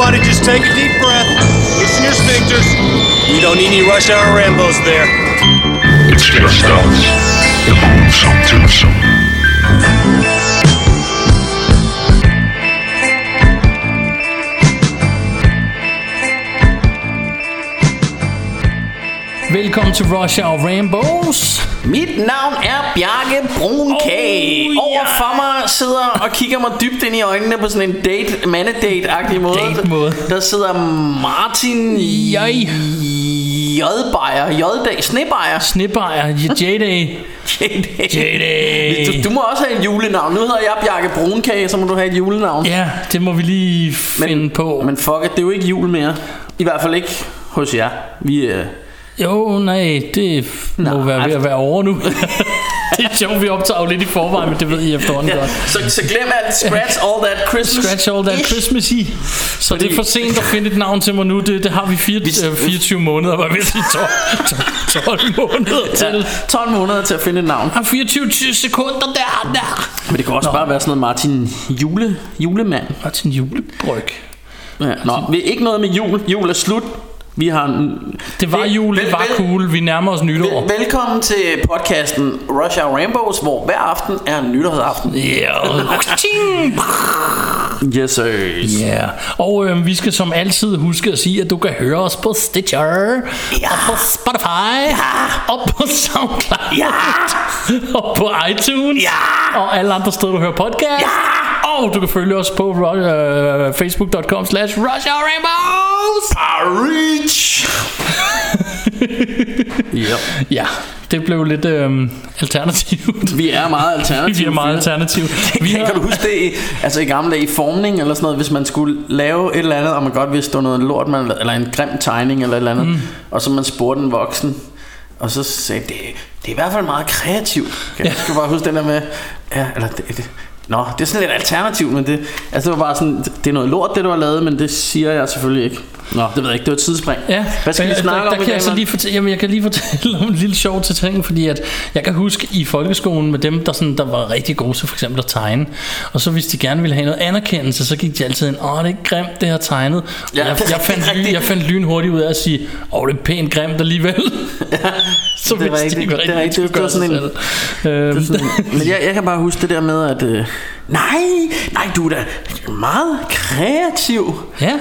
Everybody just take a deep breath. Loosen your sphincters. We don't need any rush hour Rambos there. It's just us. The Boomsome Twosome. Velkommen til Rush Hour Rainbows. Mit navn er Bjarke Brunkage. Oh, Oh, Over ja. For mig sidder og kigger mig dybt ind i øjnene på sådan en date, mandedate-agtig måde. Date-måde. Der sidder Martin Jeg. J-Bejer, J-Dag, Snebejer. Snebejer, J-Day. J-Day. Du, du må også have et julenavn. Nu hedder jeg Bjarke Brunkage, så må du have et julenavn. Ja, det må vi lige finde på. Men fuck it, det er jo ikke jul mere. I hvert fald ikke hos jer. Vi øh, Jo, nej, det må Nej. være ved at være over nu. det er sjovt, vi optager jo lidt i forvejen, men det ved I efterhånden ja, godt. så, så glem alt. Scratch all that Christmas. Scratch all that Christmas i. Så det er for sent at finde et navn til mig nu. Det, det har vi fire, Vi- øh, 24 måneder, var jeg at sige 12, 12 måneder Ja, til. 12 måneder til at finde et navn. Har 24 sekunder der, der. Men det kan også Nå. bare være sådan noget Martin Jule, julemand. Martin Julebryg. Ja, nå, vi- ikke noget med jul. Jul er slut. Vi har Det var Vel- jul, det var vel- cool. Vi nærmer os nytår. Vel, velkommen til podcasten Rush Hour Rainbows, hvor hver aften er nytårsaften. Ting. Yes, sir. Ja, og øh, vi skal som altid huske at sige, at du kan høre os på Stitcher, Ja. og på Spotify, Ja. og på SoundCloud, Ja. og på iTunes, Ja. og alle andre steder, du hører podcast. Ja. Og du kan følge os på uh, facebook.com slash Rainbows. Reach. ja. Ja, det blev lidt øh, alternativt. Vi er meget alternative. Vi er meget alternative. Vi Kan, kan du huske det i, altså i gamle dage i formning eller sådan noget, hvis man skulle lave et eller andet, og man godt vidste, det var noget lort, man, eller en grim tegning eller et eller andet, mm. og så man spurgte en voksen, og så sagde det, det er i hvert fald meget kreativt. Kan jeg skal bare huske den der med, ja, eller det, det, Nå, det er sådan lidt alternativt, men det, altså det var bare sådan, det er noget lort, det du har lavet, men det siger jeg selvfølgelig ikke. Nå, det ved jeg ikke, det var et tidsspring. Ja, Hvad skal vi snakke der, om der i kan jeg, så lige fortælle, jamen, jeg kan lige fortælle om en lille sjov til ting, fordi at jeg kan huske i folkeskolen med dem, der, sådan, der var rigtig gode til for eksempel at tegne, og så hvis de gerne ville have noget anerkendelse, så gik de altid ind, åh, det er ikke grimt, det her tegnet. Ja, jeg, jeg, rigtig, fandt, lyn, rigtig. jeg fandt lynhurtigt ud af at sige, åh, det er pænt grimt alligevel. så det er vidste de det er rigtigt. Det var sådan en-. Øhm, Sådan, men jeg, jeg kan bare huske det der med, at... Øh, nej, nej, du er da meget kreativ. ja,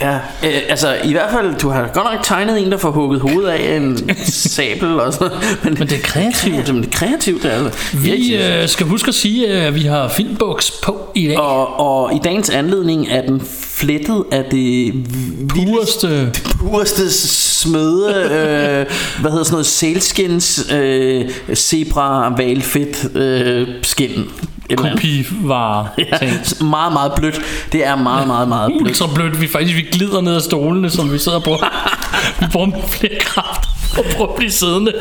Ja, øh, altså i hvert fald, du har godt nok tegnet en, der får hugget hovedet af en sabel og sådan. Men, Men det er kreativt. Men det er kreativt, det er altså. vi øh, skal huske at sige, at vi har filmbuks på i dag. Og, og i dagens anledning er den flettet af det Pureste pureste smøde, øh, hvad hedder sådan noget, sælskins, øh, zebra, valfedt, øh, skin. Kopivare ting. Ja, meget, meget blødt. Det er meget, meget, meget blødt. ultra blødt. Vi faktisk vi glider ned ad stolene, som vi sidder på. vi bruger flere kræfter og prøver at blive siddende.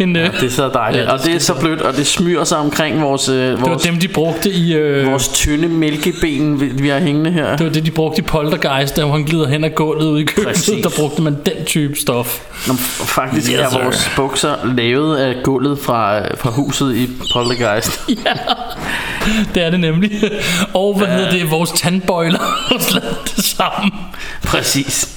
En, ja, Det er så dejligt. Ja, og det er så blødt, og det smyrer sig omkring vores, øh, det var vores, dem, de brugte i... Øh, vores tynde mælkeben, vi, vi har hængende her. det var det, de brugte i Poltergeist, der han glider hen ad gulvet ude i køkkenet. Præcis. Der brugte man den type stof. Nå, faktisk Yes, er sir. vores bukser lavet af gulvet fra, øh, fra huset i Poltergeist. ja, det er det nemlig. Og hvad hedder det? Vores tandbøjler lavet det samme. Præcis.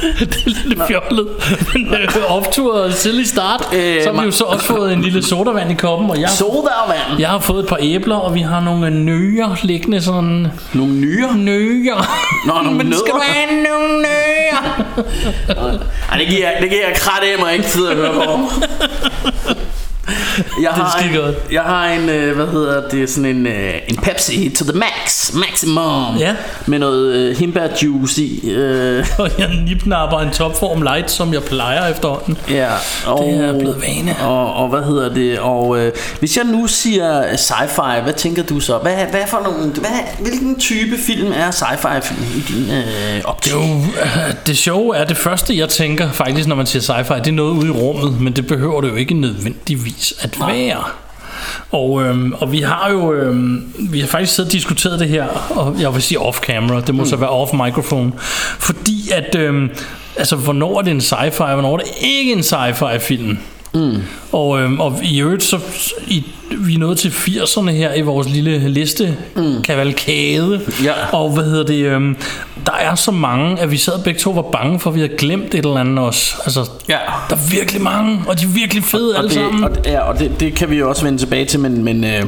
det er lidt fjollet. Men øh, optur og silly start. Øh, så har vi jo så også fået en lille sodavand i koppen, og jeg Sodavand. Jeg har fået et par æbler, og vi har nogle nøger liggende sådan... Nogle nyere. Nøger. Nå, nogle Men skal du nødder. have nogle nøger? Ej, det giver, det giver jeg krat af mig ikke tid at høre på. Jeg har, skide en, godt. jeg har en, øh, hvad hedder det, sådan en, øh, en Pepsi to the max, maximum, Ja. med noget øh, hindbær juice i. Øh, Og jeg nipnapper en topform light, som jeg plejer efterhånden. ja, og, Det er blevet vane. Og, og hvad hedder det, og øh, hvis jeg nu siger sci-fi, hvad tænker du så? Hvad, hvad for nogle, hvad, hvilken type film er sci-fi film i din øh, optik? Jo, øh, det sjove er, det første jeg tænker faktisk, når man siger sci-fi, det er noget ude i rummet, men det behøver det jo ikke nødvendigvis at være. Og, øhm, og vi har jo øhm, vi har faktisk siddet og diskuteret det her, og jeg vil sige off-camera, det må mm. så være off-microphone, fordi at, øhm, altså hvornår er det en sci-fi, og hvornår er det ikke en sci-fi film? Mm. Og, øhm, og i øvrigt, så i, vi er nået til 80'erne her i vores lille liste mm. kavalkade. Ja. Og hvad hedder det, øhm, der er så mange, at vi sad begge to var bange for, at vi havde glemt et eller andet også. Altså, Ja. der er virkelig mange, og de er virkelig fede og alle det, sammen. Og, det- ja, og det, det kan vi jo også vende tilbage til, men, men, øh,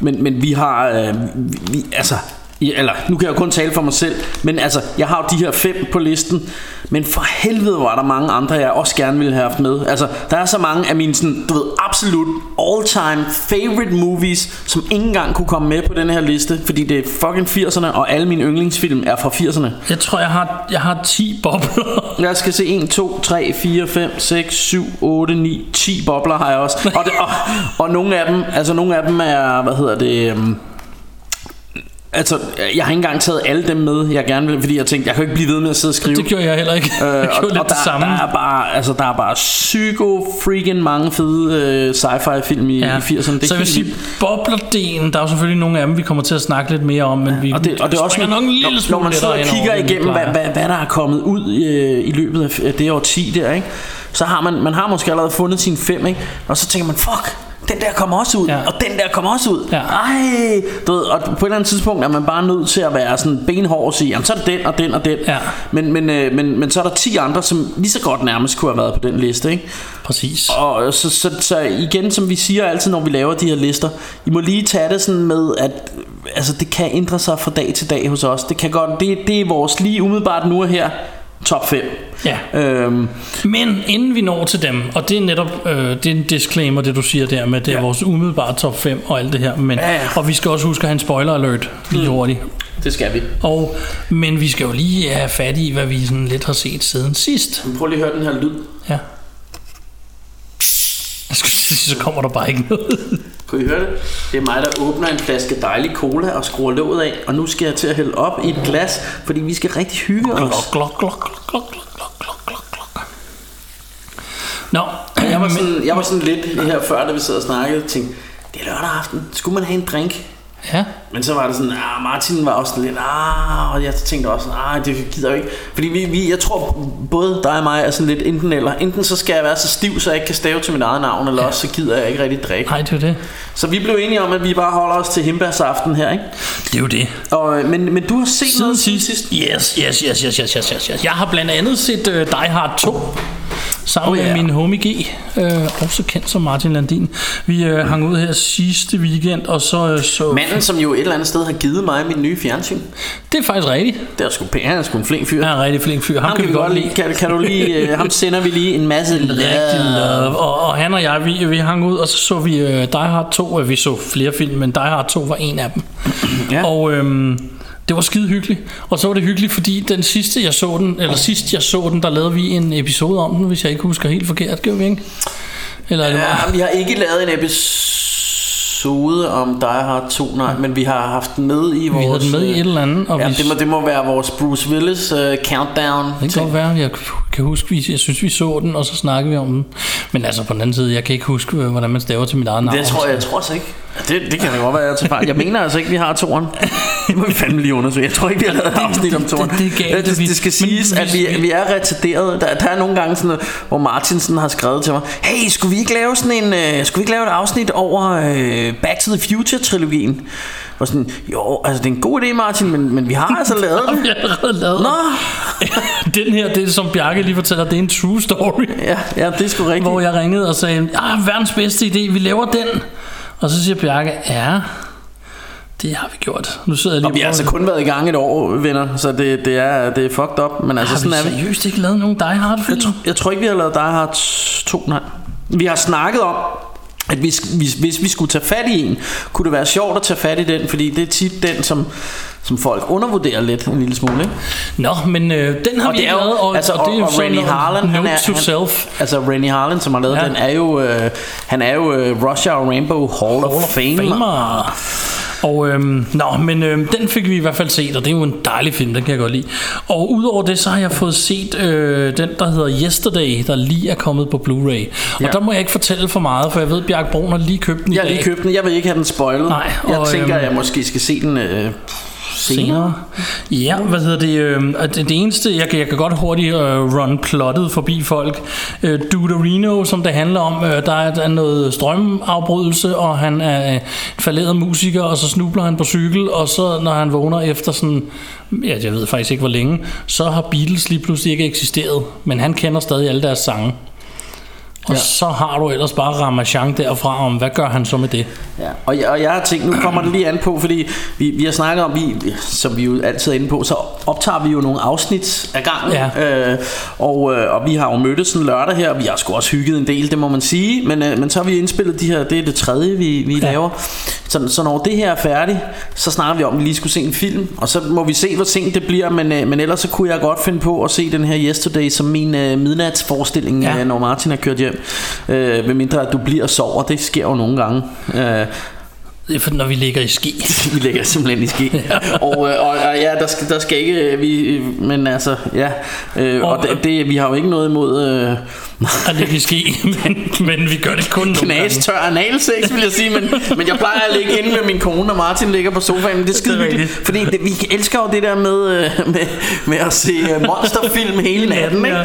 men, men vi har, øh, vi, vi, altså, i, eller nu kan jeg jo kun tale for mig selv, men altså, jeg har jo de her fem på listen, men for helvede var der mange andre, jeg også gerne ville have haft med. Altså, der er så mange af mine sådan, du ved, absolut all-time favorite movies, som ikke engang kunne komme med på den her liste, fordi det er fucking 80'erne, og alle mine yndlingsfilm er fra 80'erne. Jeg tror, jeg har, jeg har 10 bobler. Jeg skal se 1, 2, 3, 4, 5, 6, 7, 8, 9, 10 bobler har jeg også. Og, det, og, og nogle af dem, altså nogle af dem er, hvad hedder det, um, Altså, jeg har ikke engang taget alle dem med, jeg gerne vil, fordi jeg tænkte, jeg kan ikke blive ved med at sidde og skrive. Det gjorde jeg heller ikke. Øh, jeg og, lidt og der, det samme. der er bare altså der er bare psyko freaking mange fede øh, sci-fi film i, ja. i 80'erne. Det så jeg vil sige, boblerdelen, der er jo selvfølgelig nogle af dem, vi kommer til at snakke lidt mere om, men vi og det, og det er også en lille når, når smule man sidder og kigger over, igennem hvad, hvad, hvad der er kommet ud øh, i løbet af af det årti der, ikke? Så har man man har måske allerede fundet sine fem, ikke? Og så tænker man, fuck, den der kommer også ud, Ja. og den der kommer også ud. Ja. Ej, du ved, og på et eller andet tidspunkt er man bare nødt til at være sådan benhård og sige, jamen så er det den og den og den. Ja. Men, men, øh, men, men så er der 10 andre, som lige så godt nærmest kunne have været på den liste, ikke? Præcis. Og så, så, så igen, som vi siger altid, når vi laver de her lister, I må lige tage det sådan med, at altså, det kan ændre sig fra dag til dag hos os. Det, kan godt, det, det er vores lige umiddelbart nu og her top 5. Ja. Øhm, Men inden vi når til dem, og det er netop øh, det er en disclaimer, det du siger der med, det er Ja. vores umiddelbare top 5 og alt det her. Men, Ja, ja. Og vi skal også huske at have en spoiler alert lige hurtigt. det skal vi. Og, men vi skal jo lige have fat i, hvad vi sådan lidt har set siden sidst. Prøv lige at høre den her lyd. Ja. Jeg skulle sige, så kommer der bare ikke noget. Kunne I høre det? Det er mig, der åbner en flaske dejlig cola og skruer låget af, og nu skal jeg til at hælde op i et glas, fordi vi skal rigtig hygge os. Glok, glok, glok, glok, glok, glok, glok, glok. Nå, jeg var, sådan, jeg var sådan lidt her før, da vi sad og snakkede, tænkte, det er lørdag aften, skulle man have en drink? Ja. Men så var det sådan, ah, Martin var også lidt, ah, og jeg tænkte også, ah, det gider jeg ikke. Fordi vi, vi, jeg tror, både dig og mig er sådan lidt enten eller. Enten så skal jeg være så stiv, så jeg ikke kan stave til mit eget navn, eller også så gider jeg ikke rigtig drikke. Nej, det er jo det. Så vi blev enige om, at vi bare holder os til himbærsaften her, ikke? Det er jo det. Og, øh, men, men du har set Siden noget sidst. Yes, yes, yes, yes, yes, yes, yes, yes. Jeg har blandt andet set uh, Die Hard 2 sammen Oh, ja. med min homie G, uh, også kendt som Martin Landin. Vi uh, hang ud her sidste weekend, og så uh, så... Manden, som jo et eller andet sted har givet mig min nye fjernsyn. Det er faktisk rigtigt. Det er sgu. Han er sgu en flink fyr. Han er en rigtig flink fyr. Ham, ham kan vi godt lide. Kan, kan du lige, øh, ham sender vi lige en masse Rigtig love. Og, og han og jeg, vi, vi hang ud, og så så vi uh, Die Hard 2. Uh, vi så flere film, men Die Hard 2 var en af dem. Ja. Og øhm, det var skide hyggeligt. Og så var det hyggeligt, fordi den sidste, jeg så den, eller sidst jeg så den, der lavede vi en episode om den, hvis jeg ikke husker helt forkert. Gjorde vi ikke? Eller er det var... Ja, vi har ikke lavet en episode om Die Hard 2, nej, men vi har haft den med i vores... Vi havde den med i et eller andet, og Ja, vi, det må, det må være vores Bruce Willis uh, countdown. det kan godt være, jeg kan huske, vi, jeg synes vi så den, og så snakkede vi om den. Men altså på den anden side, jeg kan ikke huske, øh, hvordan man staver til mit eget navn. Det tror jeg, jeg tror altså ikke. Det, det kan da godt være, jeg tager fejl. Jeg mener altså ikke, vi har toren. Det må vi fandme lige undersøge. Jeg tror ikke, vi har lavet et afsnit om toren. det- det er galt, det, det skal siges, at vi, vi er retarderet. Der, der er nogle gange sådan hvor Martinsen har skrevet til mig, hey, skulle vi ikke lave sådan en, uh, skulle vi ikke lave et afsnit over uh, Back to the Future-trilogien? Og sådan, jo, altså det er en god idé, Martin, men, men vi har altså lavet det. Vi har allerede lavet Nå, den her, det er som Bjarke lige fortæller, det er en true story. ja, ja, det er sgu rigtigt. Hvor jeg ringede og sagde, ah, verdens bedste idé, vi laver den. Og så siger Bjarke, ja, det har vi gjort. Nu sidder jeg lige Og vi har altså kun været i gang et år, venner, så det, det, er, det er fucked up. Men altså, Har sådan vi er vi. seriøst ikke lavet nogen Die Hard film? Jeg, tr- jeg tror ikke, vi har lavet Die Hard 2, nej. Vi har snakket om, at hvis, hvis, hvis vi skulle tage fat i en, kunne det være sjovt at tage fat i den, fordi det er tit den, som, som folk undervurderer lidt en lille smule. Ikke? Nå, men øh, den har Og vi det er lavet, og, altså, og det er jo og, og Rennie Harlan, han er, to han, self. altså Rennie Harlan, som har lavet Ja. den, er jo, øh, han er jo øh, Russia og Rainbow Hall, of, Fame. Famer. Og øhm, nå, men øhm, den fik vi i hvert fald set, og det er jo en dejlig film, den kan jeg godt lide. Og udover det, så har jeg fået set øh, den, der hedder Yesterday, der lige er kommet på Blu-ray. Og Ja. der må jeg ikke fortælle for meget, for jeg ved, Bjarke Brun har lige købt den i Jeg har lige købt den, jeg vil ikke have den spoilet. Nej, jeg og, tænker, øhm, at jeg måske skal se den øh, senere. Ja, hvad hedder det? Øh, det, det eneste, jeg, jeg kan godt hurtigt øh, run plottet forbi folk. Øh, Duderino, som det handler om, øh, der, er, der er noget strømafbrydelse, og han er øh, falderet musiker, og så snubler han på cykel, og så når han vågner efter sådan, ja, jeg ved faktisk ikke hvor længe, så har Beatles lige pludselig ikke eksisteret, men han kender stadig alle deres sange. Og ja. så har du ellers bare Ramachan derfra om, hvad gør han så med det? Ja, og, jeg, og jeg har tænkt, nu kommer det lige an på, fordi vi, vi har snakket om, vi, som vi jo altid er inde på, så optager vi jo nogle afsnit af gangen. Ja. Øh, og, øh, og vi har jo mødtes en lørdag her, og vi har sgu også hygget en del, det må man sige. Men, øh, men så har vi indspillet de her, det er det tredje, vi, vi ja. laver. Så, så når det her er færdigt, så snakker vi om, at vi lige skulle se en film. Og så må vi se, hvor sent det bliver. Men, øh, men ellers så kunne jeg godt finde på at se den her Yesterday som min øh, midnatsforestilling, Ja. ja. når Martin har kørt hjem. Øh, ved mindre at du bliver og sover, det sker jo nogle gange. Øh, Det er for, når vi ligger i ski. vi ligger simpelthen i ski. og, øh, og, og ja, der skal, der skal ikke øh, vi, øh, men altså ja, øh, og, Og- og det, det, vi har jo ikke noget imod øh, at ligge i ski, men, men vi gør det kun nogle gange. knas tør analsex, vil jeg sige, men, men jeg plejer at ligge inde med min kone, og Martin ligger på sofaen, men det er skide Det er hyggeligt, rigtigt. fordi det, vi elsker jo det der med, øh, med, med at se øh, monsterfilm hele natten, ikke?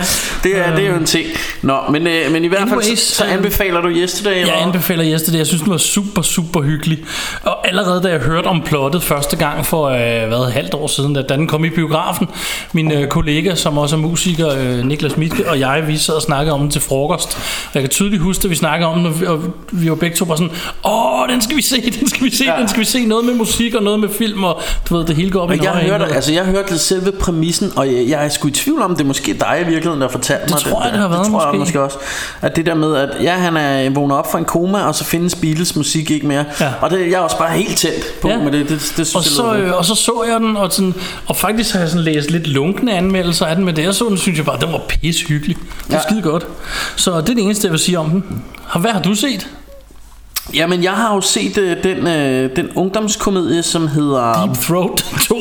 Det er, det er jo en ting. Nå, men, øh, men i hvert fald, Anyways, så, så anbefaler du Yesterday, Jeg eller? anbefaler Yesterday. Jeg synes, den var super, super hyggelig. Og allerede da jeg hørte om plottet første gang for hvad, et halvt år siden, da, den kom i biografen, min kollega, som også er musiker, Niklas Mitke, og jeg, vi sad og snakkede om den til frokost. Og jeg kan tydeligt huske, at vi snakkede om den, og vi, og var begge to bare sådan, åh, den skal vi se, den skal vi se, ja. Den skal vi se. Noget med musik og noget med film, og du ved, det hele går op i en Men jeg højere hørte, altså jeg hørte selve præmissen, og jeg, jeg er sgu i tvivl om, det er måske dig i virkeligheden, der fortalte mig tror jeg, der. det har været det tror jeg måske. måske også. At det der med, at ja, han er vågnet op fra en koma, og så findes Beatles musik ikke mere. Ja. Og det jeg er også bare helt tændt på Ja. med det. Det, det, det synes Og jeg så, fedt. øh, og så så jeg den, og, sådan, og faktisk har jeg sådan læst lidt lunkne anmeldelser af den, men det jeg så den, synes jeg bare, den var pisse hyggelig. Det er Ja. skide godt. Så det er det eneste, jeg vil sige om den. Hvad har du set? Jamen, jeg har jo set øh, den, øh, den ungdomskomedie, som hedder... Deep Throat 2.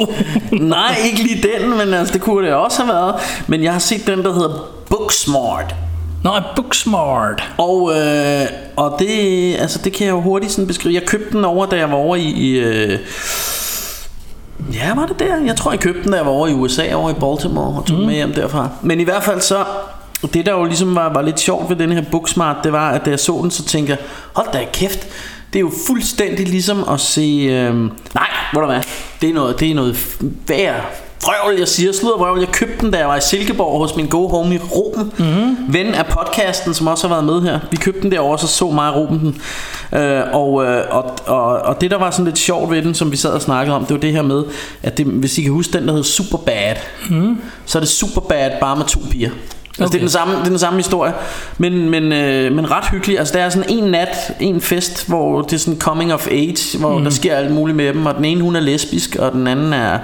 Nej, ikke lige den, men altså, det kunne det også have været. Men jeg har set den, der hedder Booksmart. Nå, Booksmart. Og, øh, og det, altså, det kan jeg jo hurtigt sådan beskrive. Jeg købte den over, da jeg var over i... i øh, ja, var det der? Jeg tror, jeg købte den, da jeg var over i USA, over i Baltimore, og tog mm. med hjem derfra. Men i hvert fald så... Det der jo ligesom var, var lidt sjovt ved den her Booksmart, det var, at da jeg så den, så tænkte jeg, hold da kæft, det er jo fuldstændig ligesom at se... Øh, nej, hvor der hvad? Det er noget, det er noget værd vrøvl, jeg siger, sludder vrøvl. Jeg købte den, da jeg var i Silkeborg hos min gode homie Ruben, mm-hmm. ven af podcasten, som også har været med her. Vi købte den derovre, så så mig og Ruben den. Øh, og, øh, og, og, og det, der var sådan lidt sjovt ved den, som vi sad og snakkede om, det var det her med, at det, hvis I kan huske den, der hedder Superbad, mm. så er det Superbad bare med to piger. Altså, det, er Okay. den samme, det er den samme historie, men, men, øh, men ret hyggelig. Altså, der er sådan en nat, en fest, hvor det er sådan coming of age, hvor mm. der sker alt muligt med dem, og den ene hun er lesbisk, og den anden er,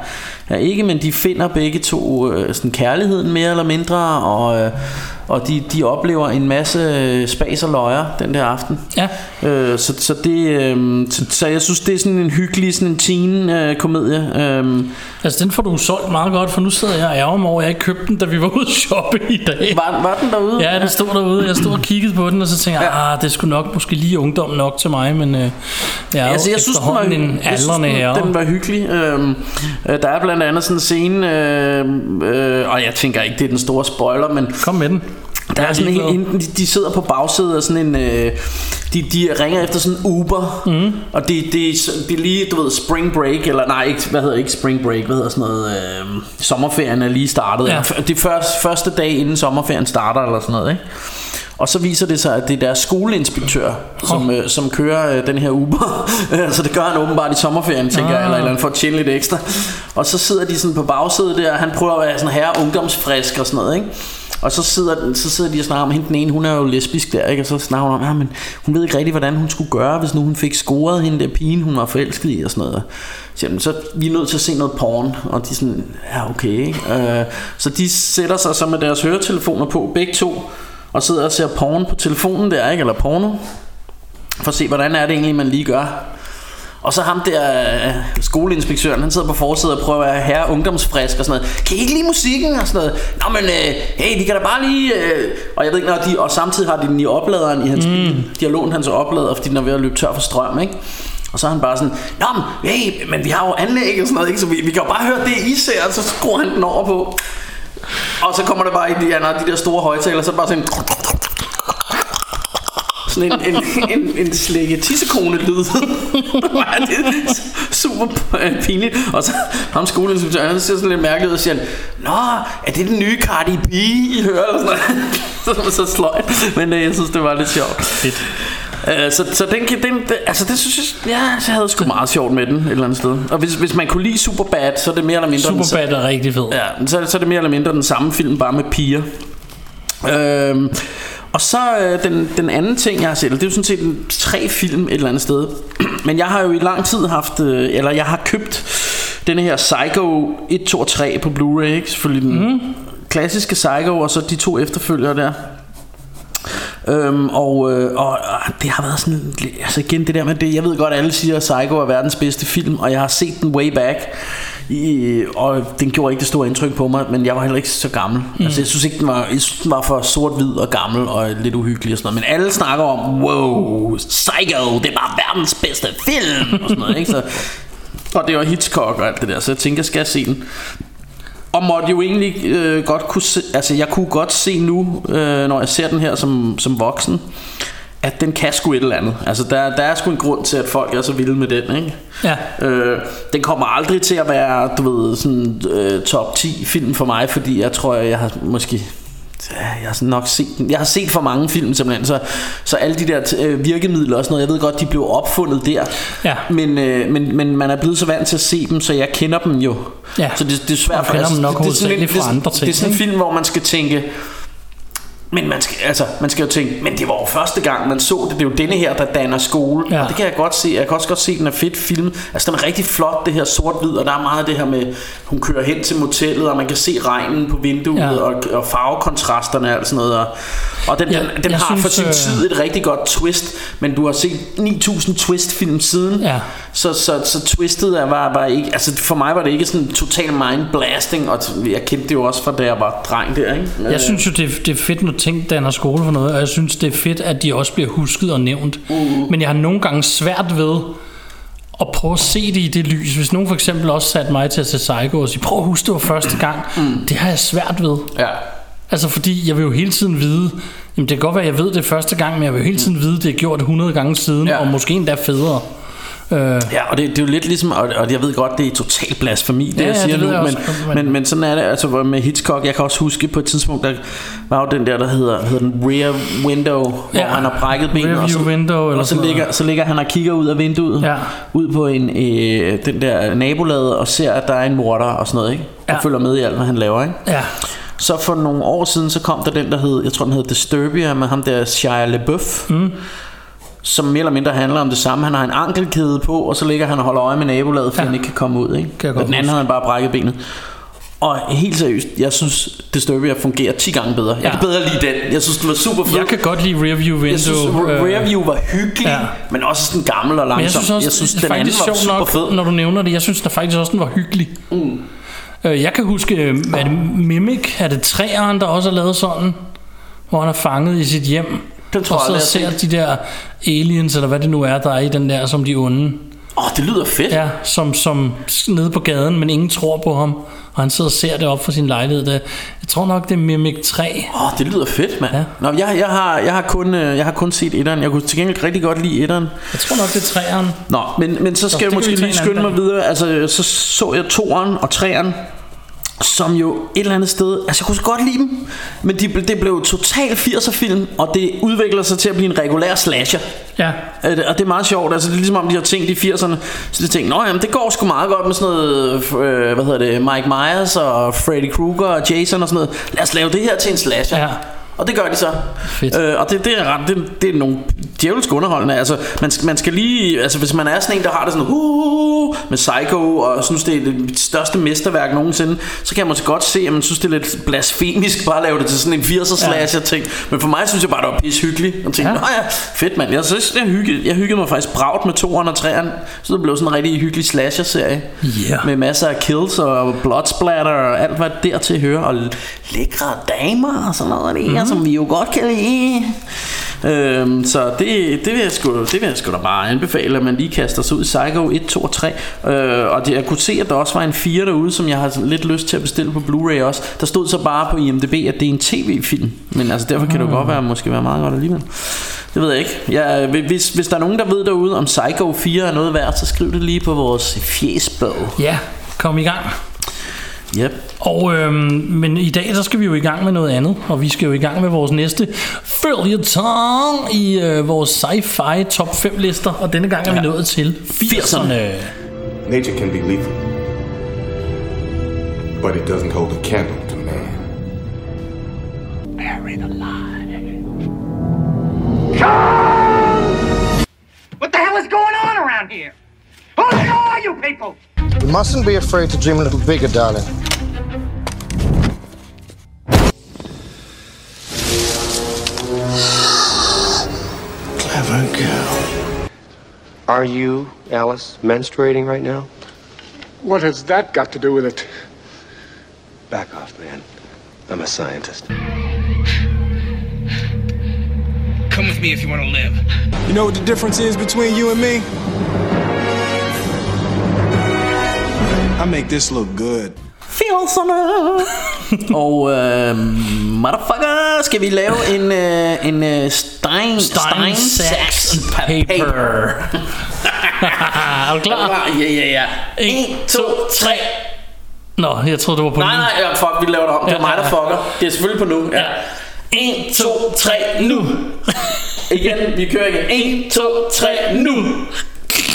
er ikke, men de finder begge to øh, sådan kærligheden mere eller mindre, og, øh, og de, de oplever en masse øh, spas og løjer den der aften. Ja. Øh, så, så, det, øh, så, så jeg synes, det er sådan en hyggelig sådan en teen-komedie. Øh, Altså, den får du solgt meget godt, for nu sidder jeg og ærger mig over, at jeg ikke købte den, da vi var ude at shoppe i dag. var, var den derude? Ja, den stod derude. Jeg stod og kiggede på den, og så tænkte jeg, ah, det skulle nok måske lige ungdom nok til mig, men øh, jeg er Altså, jeg synes, den var, en jeg synes, den, den var hyggelig. Øhm, øh, der er blandt andet sådan en scene, øh, øh, og jeg tænker ikke, det er den store spoiler, men Kom med den. der er sådan en, en de, de sidder på bagsædet af sådan en, øh, de, de ringer efter sådan en Uber, mm. og det de, de er lige, du ved, spring break, eller nej, ikke, hvad hedder ikke spring break, hvad hedder sådan noget, øh, sommerferien er lige startet. Ja. Det er første, første dag inden sommerferien starter, eller sådan noget, ikke? Og så viser det sig, at det er deres skoleinspektør, som, øh, som kører øh, den her Uber. så det gør han åbenbart i sommerferien, tænker jeg, Ah. eller, eller han får at tjene lidt ekstra. Og så sidder de sådan på bagsædet der, og han prøver at være sådan her ungdomsfrisk og sådan noget, ikke? Og så sidder, så sidder de og snakker om hende, den ene, hun er jo lesbisk der, ikke? Og så snakker hun om, ja, men hun ved ikke rigtig, hvordan hun skulle gøre, hvis nu hun fik scoret hende der pigen, hun var forelsket i og sådan noget. Så, jamen, så vi er nødt til at se noget porn, og de er sådan, ja okay, ikke? Øh, så de sætter sig så med deres høretelefoner på, begge to, og sidder og ser porn på telefonen der, ikke? Eller porno. For at se, hvordan er det egentlig, man lige gør. Og så ham der øh, skoleinspektøren, han sidder på forsiden og prøver at være herre ungdomsfrisk og sådan noget. Kan I ikke lide musikken og sådan noget? Nå, men øh, hey, de kan da bare lige... Øh. Og jeg ved ikke, når de, og samtidig har de den i opladeren i hans mm. bil. De har lånt hans oplader, fordi den er ved at løbe tør for strøm, ikke? Og så er han bare sådan, Nå, men, hey, men vi har jo anlæg og sådan noget, ikke? så vi, vi kan jo bare høre det, I ser, og så skruer han den over på. Og så kommer der bare i de, de der store højtaler, så bare sådan sådan en, en, en, en slikke tissekone lyd. det super pinligt. Og så ham skoleinstruktøren, han ser sådan lidt mærkeligt ud og siger, Nå, er det den nye Cardi B, I hører? Eller sådan noget. så, så sløjt. Men øh, jeg synes, det var lidt sjovt. Fedt. Uh, så, så den, kan- den, altså det synes jeg, ja, jeg havde sgu meget sjovt med den et eller andet sted. Og hvis, hvis man kunne lide Superbad, så er det mere eller mindre den, Superbad er rigtig fed. Ja, så, så er det mere eller mindre den samme film, bare med piger. Øhm, og så øh, den, den anden ting, jeg har set, det er jo sådan set en, tre film et eller andet sted. Men jeg har jo i lang tid haft, øh, eller jeg har købt denne her Psycho 1, 2 og 3 på Blu-ray, ikke? Selvfølgelig den mm. klassiske Psycho, og så de to efterfølgere der. Øhm, og, øh, og, og det har været sådan Altså igen det der med det Jeg ved godt alle siger at Psycho er verdens bedste film Og jeg har set den way back i, Og den gjorde ikke det store indtryk på mig Men jeg var heller ikke så gammel. Mm. Altså jeg synes ikke den var, jeg synes, den var for sort-hvid og gammel Og lidt uhyggelig og sådan noget. Men alle snakker om Wow Psycho Det er bare verdens bedste film Og sådan noget ikke? Så og det var Hitchcock og alt det der Så jeg tænker jeg skal se den og måtte jo egentlig øh, godt kunne se, altså jeg kunne godt se nu, øh, når jeg ser den her som, som voksen, at den kan sgu et eller andet. Altså der, der er sgu en grund til, at folk er så vilde med den, ikke? Ja. Øh, den kommer aldrig til at være, du ved, sådan øh, top 10 film for mig, fordi jeg tror, jeg har måske jeg har nok set. Jeg har set for mange film simpelthen, så, så alle de der øh, virkemidler og sådan noget, jeg ved godt, de blev opfundet der. Ja. Men, øh, men, men man er blevet så vant til at se dem, så jeg kender dem jo. Ja. Så det, det er svært Og kender dem nok det, det, er sådan fra andre ting, Det er sådan en film, hvor man skal tænke, men man skal, altså, man skal jo tænke, men det var jo første gang, man så det. Det er jo denne her, der danner skole. Ja. Og det kan jeg godt se. Jeg kan også godt se, at den er fedt film. Altså, den er rigtig flot, det her sort-hvid. Og der er meget af det her med, hun kører hen til motellet, og man kan se regnen på vinduet, Ja. og, og farvekontrasterne og sådan noget. Og, og den, Ja, den, den har for synes, sin øh, tid et rigtig godt twist. Men du har set 9000 twist-film siden. Ja. Så, så, så twistet er var, var ikke... Altså, for mig var det ikke sådan total mind-blasting. Og jeg kendte det jo også fra, da jeg var dreng der, ikke? Jeg synes jo, det er, det er fedt, når ting danner skole for noget, og jeg synes, det er fedt, at de også bliver husket og nævnt. Uh. Men jeg har nogle gange svært ved at prøve at se det i det lys. Hvis nogen for eksempel også satte mig til at se Psycho og sige, prøv at huske, det var første gang. Mm. Det har jeg svært ved. Ja. Altså fordi jeg vil jo hele tiden vide, jamen det kan godt være, at jeg ved det første gang, men jeg vil jo hele tiden vide, at det er gjort 100 gange siden, Ja. og måske endda federe. Øh, Ja, og det, det er jo lidt ligesom, og, og jeg ved godt, det er total blasfemi, det Ja, jeg ja, siger det ved nu, men, også, men, men- men, sådan er det, altså hvor med Hitchcock, jeg kan også huske på et tidspunkt, der var jo den der, der hedder, hedder den Rear Window, hvor Ja, han har brækket benet, og så, window eller og så ligger, så ligger han og kigger ud af vinduet, Ja. ud på en, øh, den der nabolade, og ser, at der er en morder og sådan noget, ikke? Og Ja. følger med i alt, hvad han laver, ikke? ja, Så for nogle år siden, så kom der den, der hed, jeg tror den hed Disturbia, med ham der Shia LaBeouf. Mm. Som mere eller mindre handler om det samme. Han har en ankelkæde på, og så ligger han og holder øje med nabolaget, for Ja. han ikke kan komme ud. Ikke? jeg og den anden har han bare brækket benet. Og helt seriøst, jeg synes Disturbia fungerer 10 gange bedre. Jeg Ja. kan bedre lide den. Jeg synes, den var super fed. jeg kan godt lide Rearview Window. jeg synes, øh, Rear View var hyggelig, ja. men også sådan gammel og langsom. Men jeg synes også, jeg synes det er den anden var super nok, fed. når du nævner det. Jeg synes da faktisk også, den var hyggelig. Mm. Jeg kan huske, øh, er det Mimic, er det træeren, der også har lavet sådan, hvor han er fanget i sit hjem. Den tror og jeg så ser de der aliens, eller hvad det nu er, der er i den der, som de onde. Åh, oh, det lyder fedt. Ja, som, som nede på gaden, men ingen tror på ham. Og han sidder og ser det op fra sin lejlighed. Der. Jeg tror nok, det er Mimic 3. Åh, oh, det lyder fedt, mand. Ja. Nå, jeg, jeg, har, jeg, har kun, øh, jeg har kun set etteren. Jeg kunne til gengæld rigtig godt lide etteren. Jeg tror nok, det er træeren. Nå, men, men så skal det jeg måske lige skynde mig videre. Altså, så så jeg toeren og treeren, som jo et eller andet sted... Altså, jeg kunne så godt lide dem, men de, det blev total 80'er film, og det udvikler sig til at blive en regulær slasher. Ja, Øh, Og det er meget sjovt, altså det er ligesom om de har tænkt i 80'erne Så de tænkte, nå jamen det går sgu meget godt med sådan noget øh, Hvad hedder det, Mike Myers og Freddy Krueger og Jason og sådan noget Lad os lave det her til en slasher Ja. Og det gør de så. Fedt. øh, Og det, det, er ret, det, det er nogle djævelsk underholdende. Altså man, man skal lige Altså hvis man er sådan en der har det sådan uh, Med Psycho og synes det er det største mesterværk nogensinde Så kan jeg måske godt se At man synes det er lidt blasfemisk Bare at lave det til sådan en 80'er slasher ting Men for mig synes jeg bare det var pis hyggeligt. Og tænkte, Ja. ja. Nå ja, fedt mand. Jeg synes er hyggeligt Jeg hyggede mig faktisk bragt med toeren og treeren. Så det blev sådan en rigtig hyggelig slasher-serie. Yeah. Med masser af kills og bloodsplatter Og alt hvad der til hører. Og lækre damer og sådan noget Det er som vi jo godt kan lide. Øhm, så det, det, vil jeg sgu, det vil jeg sgu da bare anbefale, at man lige kaster sig ud i Psycho 1, 2 og 3. Øh, og det, jeg kunne se, at der også var en 4 derude, som jeg har lidt lyst til at bestille på Blu-ray også. Der stod så bare på IMDb, at det er en tv-film. Men altså, derfor kan det jo godt være, måske være meget godt alligevel. Det ved jeg ikke. Ja, hvis, hvis der er nogen, der ved derude, om Psycho 4 er noget værd, så skriv det lige på vores fjesbog. Ja, kom i gang. Yep. Og, øhm, men i dag så skal vi jo i gang med noget andet, og vi skal jo i gang med vores næste følgetong i øh, vores sci-fi top 5 lister, og denne gang er vi Ja. nået til 80'erne. Nature can be lethal, but it doesn't hold a candle to man. What the hell is going on around here? Who are you people? You mustn't be afraid to dream a little bigger, darling. Clever girl. Are you, Alice, menstruating right now? What has that got to do with it? Back off, man. I'm a scientist. Come with me if you want to live. You know what the difference is between you and me? I make this look good. 80'erne. og øh, motherfucker, skal vi lave en, øh, en øh, Stein, Stein, Sax and Paper. er du klar? Ja, ja, ja. 1, 2, 3. Nå, jeg troede, det var på Nej, lyd. nej, ja, fuck, vi laver det om. Det er Ja, mig, der ja, fucker. Det er selvfølgelig på nu. Ja. 1, 2, 3, nu. Igen, vi kører igen. 1, 2, 3, nu.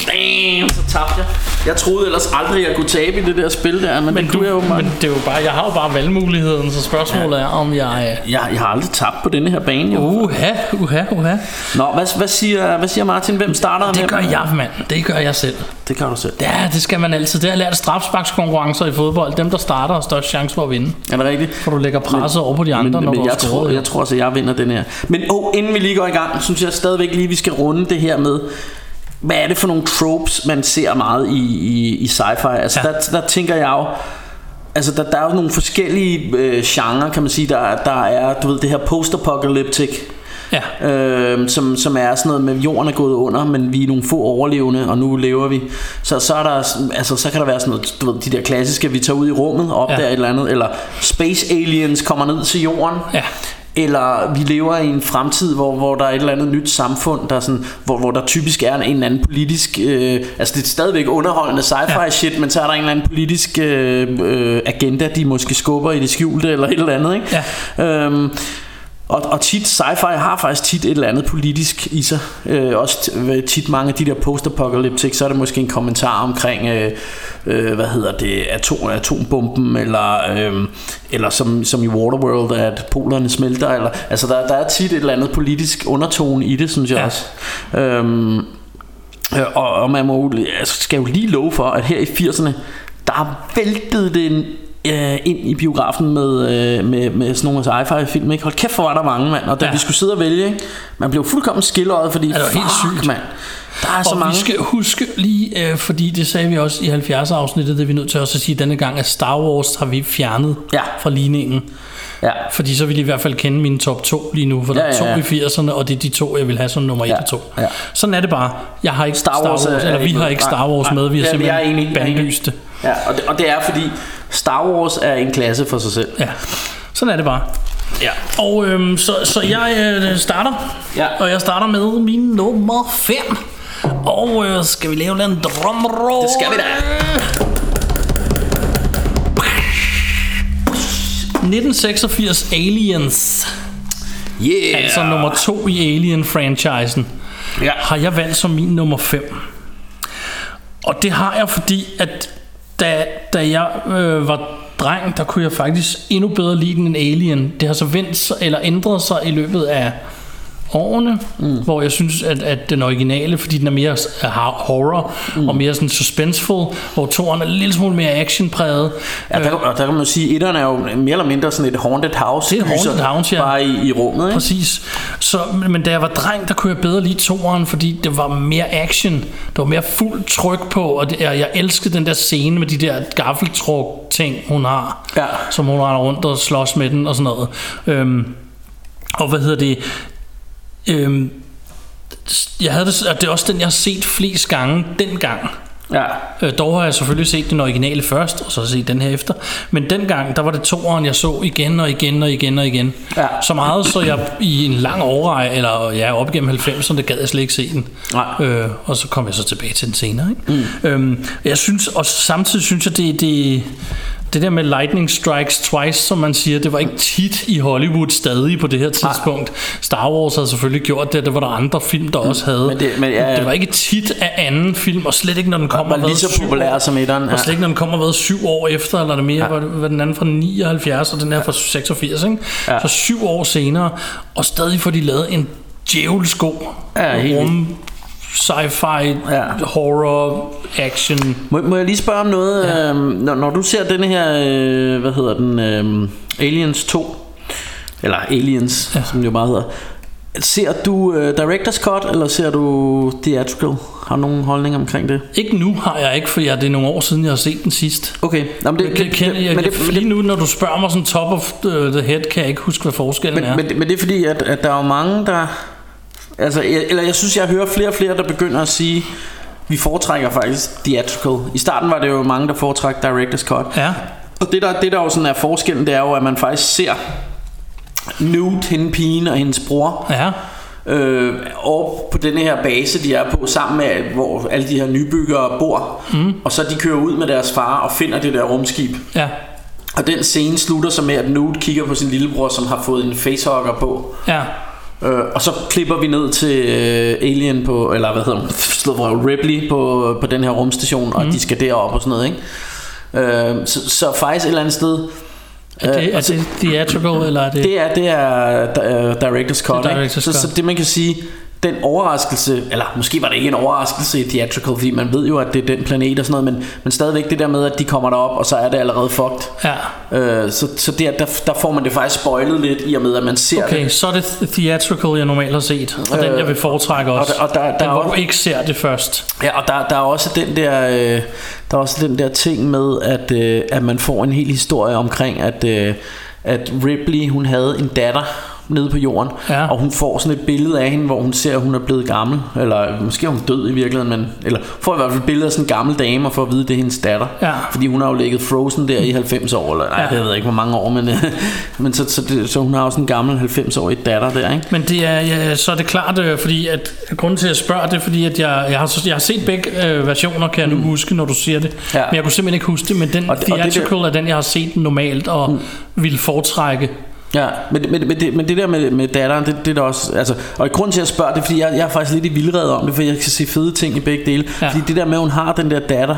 Damn, så tabte jeg. Jeg troede ellers aldrig, jeg kunne tabe i det der spil der, men, Men, det du, kunne jeg jo bare. men det er jo bare, jeg har jo bare valgmuligheden, så spørgsmålet er, om jeg... øh, Jeg, jeg har aldrig tabt på denne her bane, jo. Uha, uha, uha. Nå, hvad, hvad, siger, hvad siger Martin? Hvem starter? Det Hvem- gør jeg, mand. Det gør jeg selv. Det gør du selv. Ja, det skal man altid. Det har lært strafsparkskonkurrencer i fodbold. Dem, der starter, har størst chance for at vinde. Er det rigtigt? For du lægger presset over på de andre, men, når men du jeg, tror, scoret. jeg tror altså, jeg vinder den her. Men oh, inden vi lige går i gang, synes jeg stadigvæk lige, vi skal runde det her med, hvad er det for nogle tropes, man ser meget i, i, i sci-fi? Altså, Ja. der, der tænker jeg jo, Altså der, der er jo nogle forskellige øh, genrer kan man sige Der, der er du ved det her post-apocalyptic Ja. øh, som, som er sådan noget med jorden er gået under Men vi er nogle få overlevende Og nu lever vi Så, så, er der, altså, så kan der være sådan noget du ved, De der klassiske Vi tager ud i rummet og opdager ja. et eller andet Eller space aliens kommer ned til jorden Ja. Eller vi lever i en fremtid, hvor, hvor der er et eller andet nyt samfund, der er sådan, hvor, hvor der typisk er en, en eller anden politisk... Øh, altså det er stadigvæk underholdende sci-fi Ja. ja. shit, men så er der en eller anden politisk øh, øh, agenda, de måske skubber i det skjulte eller et eller andet. Ikke? Ja. Øhm, og, og tit, sci-fi har faktisk tit et eller andet politisk i sig. Øh, også t- tit mange af de der post-apocalyptic, så er det måske en kommentar omkring, øh, øh, hvad hedder det, atom, atombomben, eller, øh, eller som, som i Waterworld, at polerne smelter. Eller, altså der, der er tit et eller andet politisk undertone i det, synes jeg Ja. også. Øhm, Øh, Og, og man må, altså, skal jo lige love for, at her i 80'erne, der væltede det øh, ind i biografen med, øh, med, med sådan nogle sci-fi film. Ikke? Hold kæft, hvor var der mange, mand. Og da Ja. vi skulle sidde og vælge, ikke? man blev fuldkommen skilleret, fordi det var helt fuck, sygt. mand. Der er så Og mange. vi skal huske lige, øh, fordi det sagde vi også i 70 afsnittet, det er vi nødt til også at sige, at denne gang er Star Wars har vi fjernet Ja. fra ligningen. Ja. Fordi så vil I i hvert fald kende mine top 2 lige nu, for der Ja, er to ja, ja. i 80'erne, og det er de to, jeg vil have som nummer 1 Ja, og 2. ja. Sådan er det bare. Jeg har ikke Star Wars, Star Wars er- eller er vi har ikke Star Wars nej. med, vi har Ja, er simpelthen er bandlyst det. Ja, og det, og det er fordi Star Wars er en klasse for sig selv. Ja, sådan er det bare. Ja. Og øhm, så, så jeg øh, starter, Ja. og jeg starter med min nummer 5. Og øh, skal vi lave en drumroll? Det skal vi da. 1986 Aliens, Yeah. altså nummer 2 i Alien-franchisen, Ja. har jeg valgt som min nummer 5. Og det har jeg, fordi at da, da jeg øh, var dreng, der kunne jeg faktisk endnu bedre lide den end Alien. Det har så vendt sig, eller ændret sig i løbet af årene, mm. hvor jeg synes, at, at den originale, fordi den er mere øh, horror mm. og mere sådan suspenseful, hvor toeren er en lille smule mere actionpræget. Ja, der, og der kan man sige, at etteren er jo mere eller mindre sådan et haunted house. Det er et haunted house, ja. Bare i, i rummet, ikke? Præcis. Så, men da jeg var dreng, der kunne jeg bedre lide toeren, fordi det var mere action. Der var mere fuld tryk på, og det, jeg, jeg elskede den der scene med de der gaffeltruk ting, hun har. Ja. Som hun render rundt og slås med den og sådan noget. Øhm, Og hvad hedder det? Øhm, jeg havde det, og det er også den, jeg har set flest gange dengang. Ja. Øh, dog har jeg selvfølgelig set den originale først, og så set den her efter. Men dengang, der var det toeren, jeg så igen og igen og igen og igen. Ja. Så meget, så jeg i en lang årrej, eller ja, op igennem 90'erne, der gad jeg slet ikke se den. Nej. Øh, og så kom jeg så tilbage til den senere. Ikke? Mm. Øhm, jeg synes, og samtidig synes jeg, det, det, det der med lightning strikes twice, som man siger, det var ikke tit i Hollywood stadig på det her tidspunkt. Star Wars havde selvfølgelig gjort det, det var der andre film, der også havde. men det- men ja, det var ikke tit af anden film, og slet ikke når den kommer var lige så populær år- som etteren, Og ja. slet ikke når den kommer hvad, syv år efter, eller er det mere, ja. var, var den anden fra 79, og den her fra 86, ikke? Ja. Så syv år senere, og stadig får de lavet en djævelsko Ja, helt rum, sci-fi, Ja. horror, action. Må, må jeg lige spørge om noget? Ja. Øhm, når, når du ser denne her, øh, hvad hedder den, øhm, Aliens 2, eller Aliens, ja. som det jo bare hedder, ser du øh, Director's Cut, eller ser du Theatrical? Har du nogen holdning omkring det? Ikke nu har jeg ikke, for jeg, det er nogle år siden, jeg har set den sidst. Okay, men det, Det, det, kan, jeg, men, det, men, lige nu, når du spørger mig sådan top of the, the head, kan jeg ikke huske, hvad forskellen men, er. men, men det er fordi, at, at der er jo mange, der... Altså, jeg, eller jeg synes, jeg hører flere og flere, der begynder at sige, vi foretrækker faktisk Theatrical. I starten var det jo mange, der foretrækker Director's Cut. Ja, Og det der, det der jo sådan er forskellen, det er jo, at man faktisk ser Newt, hende pigen og hendes bror, ja, øh, og på denne her base, de er på sammen med, hvor alle de her nybyggere bor. Mm. Og så de kører ud med deres far og finder det der rumskib. ja, Og den scene slutter så med, at Newt kigger på sin lillebror, som har fået en facehugger på. ja. Øh, og så klipper vi ned til øh, Alien på, eller hvad hedder hun, Ripley på, på den her rumstation, og de skal derop og sådan noget, ikke? Øh, så, så faktisk et eller andet sted, Er det, Øh, er og så- det theatrical, eller er det... det er, det er uh, Director's Cut, Det er ikke? Director's så, Cut. så det man kan sige Den overraskelse Eller måske var det ikke en overraskelse i Theatrical Fordi man ved jo at det er den planet og sådan noget Men, men stadigvæk det der med at de kommer derop Og så er det allerede fucked Ja, øh, Så, så der, der, der får man det faktisk spoilet lidt I og med at man ser okay, det så er det theatrical, jeg normalt har set. Og den, jeg vil foretrække også. og der- og der- der den, hvor du ikke ser det først. Ja, og der, der er også den der øh, der er også den der ting med at øh, at man får en hel historie omkring at øh, at Ripley hun havde en datter nede på jorden Ja. og hun får sådan et billede af hende hvor hun ser at hun er blevet gammel eller måske er hun død i virkeligheden men eller får i hvert fald et billede af sådan en gammel dame og får at vide at det er hendes datter Ja. fordi hun har jo ligget frozen der i 90 år eller nej Ja. det ved jeg ikke hvor mange år men men så, så, det, så hun har jo sådan en gammel 90-årig datter der ikke Men det er, ja, så er det klart, øh, fordi at grunden til at jeg spørger det, er fordi at jeg, jeg, har, jeg har set begge øh, versioner, kan jeg nu huske, når du siger det. Ja. Men jeg kunne simpelthen ikke huske det, men den Og det- og det theatrical er den, jeg har set normalt og vil foretrække. Ja, men, men, men, det, men det der med, med datteren, det, det er der også, altså, og grund til at jeg spørger, det er fordi, jeg, jeg er faktisk lidt i vildred om det, for jeg kan se fede ting i begge dele. Ja. Ja. Fordi det der med, at hun har den der datter,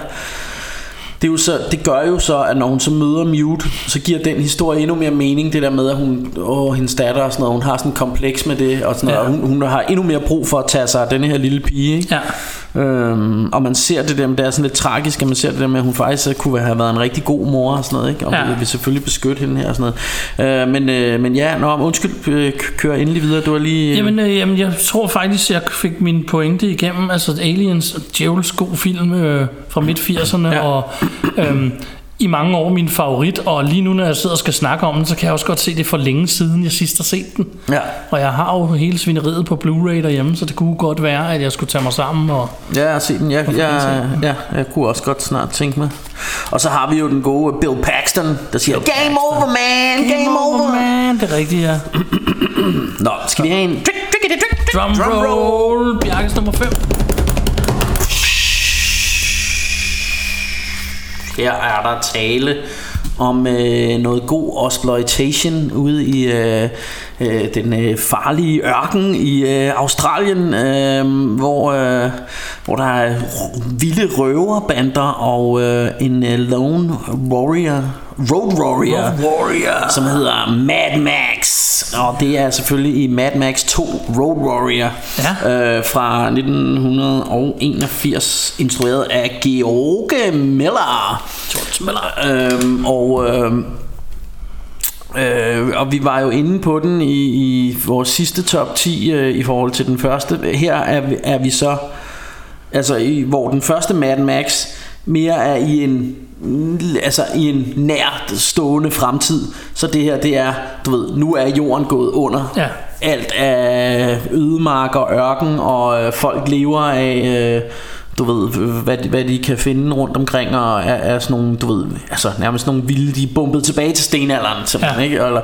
det, er jo så, det gør jo så, at når hun så møder Mute, så giver den historie endnu mere mening, det der med, at hun, åh, hendes datter og sådan noget, hun har sådan en kompleks med det, og sådan Ja. noget, og hun, hun har endnu mere brug for at tage sig af denne her lille pige, ikke? Ja. Øhm, og man ser det der, men det er sådan lidt tragisk, at man ser det der med, at hun faktisk øh, kunne have været en rigtig god mor og sådan noget, ikke? Og Ja. vi vil selvfølgelig beskytte hende her og sådan noget. Øh, men, øh, men ja, nå, undskyld, øh, kør endelig videre, du var lige... Øh, Jamen, øh, jamen, jeg tror faktisk, jeg fik min pointe igennem. Altså, Aliens, djævels god film øh, fra midt-80'erne, ja. Og øhm, i mange år min favorit. Og lige nu, når jeg sidder og skal snakke om den, så kan jeg også godt se det for længe siden, jeg sidst har set den. ja. Og jeg har jo hele svineriet på Blu-ray derhjemme, så det kunne godt være, at jeg skulle tage mig sammen. Og, Ja, jeg har set den. Jeg, jeg, ja, jeg kunne også godt snart tænke mig. Og så har vi jo den gode Bill Paxton, der siger, Game over, man! Game, over, man! Det er rigtigt, ja. Nå, skal vi have en... Drum, drum roll. Bjarkes nummer 5. Her er der tale om øh, noget god exploitation ude i øh, øh, den øh, farlige ørken i øh, Australien, øh, hvor, øh, hvor der er vilde røverbander og øh, en øh, lone warrior, road warrior, Road warrior. som hedder Mad Max. Og det er selvfølgelig i Mad Max 2 Road Warrior Ja. øh, fra 1981, instrueret af George Miller. George Miller. Øhm, og, øhm, øh, og vi var jo inde på den i, i vores sidste top 10 øh, i forhold til den første. Her er vi, er vi så, altså i, hvor den første Mad Max, mere er i en altså i en nær stående fremtid. Så det her, det er, du ved, nu er jorden gået under. Ja. Alt er ødemark og ørken, og øh, folk lever af, øh, du ved, hvad de, hvad de kan finde rundt omkring, og er, er sådan nogle, du ved, altså nærmest nogle vilde, de er bumpet tilbage til stenalderen, simpelthen, Ja. ikke? Eller,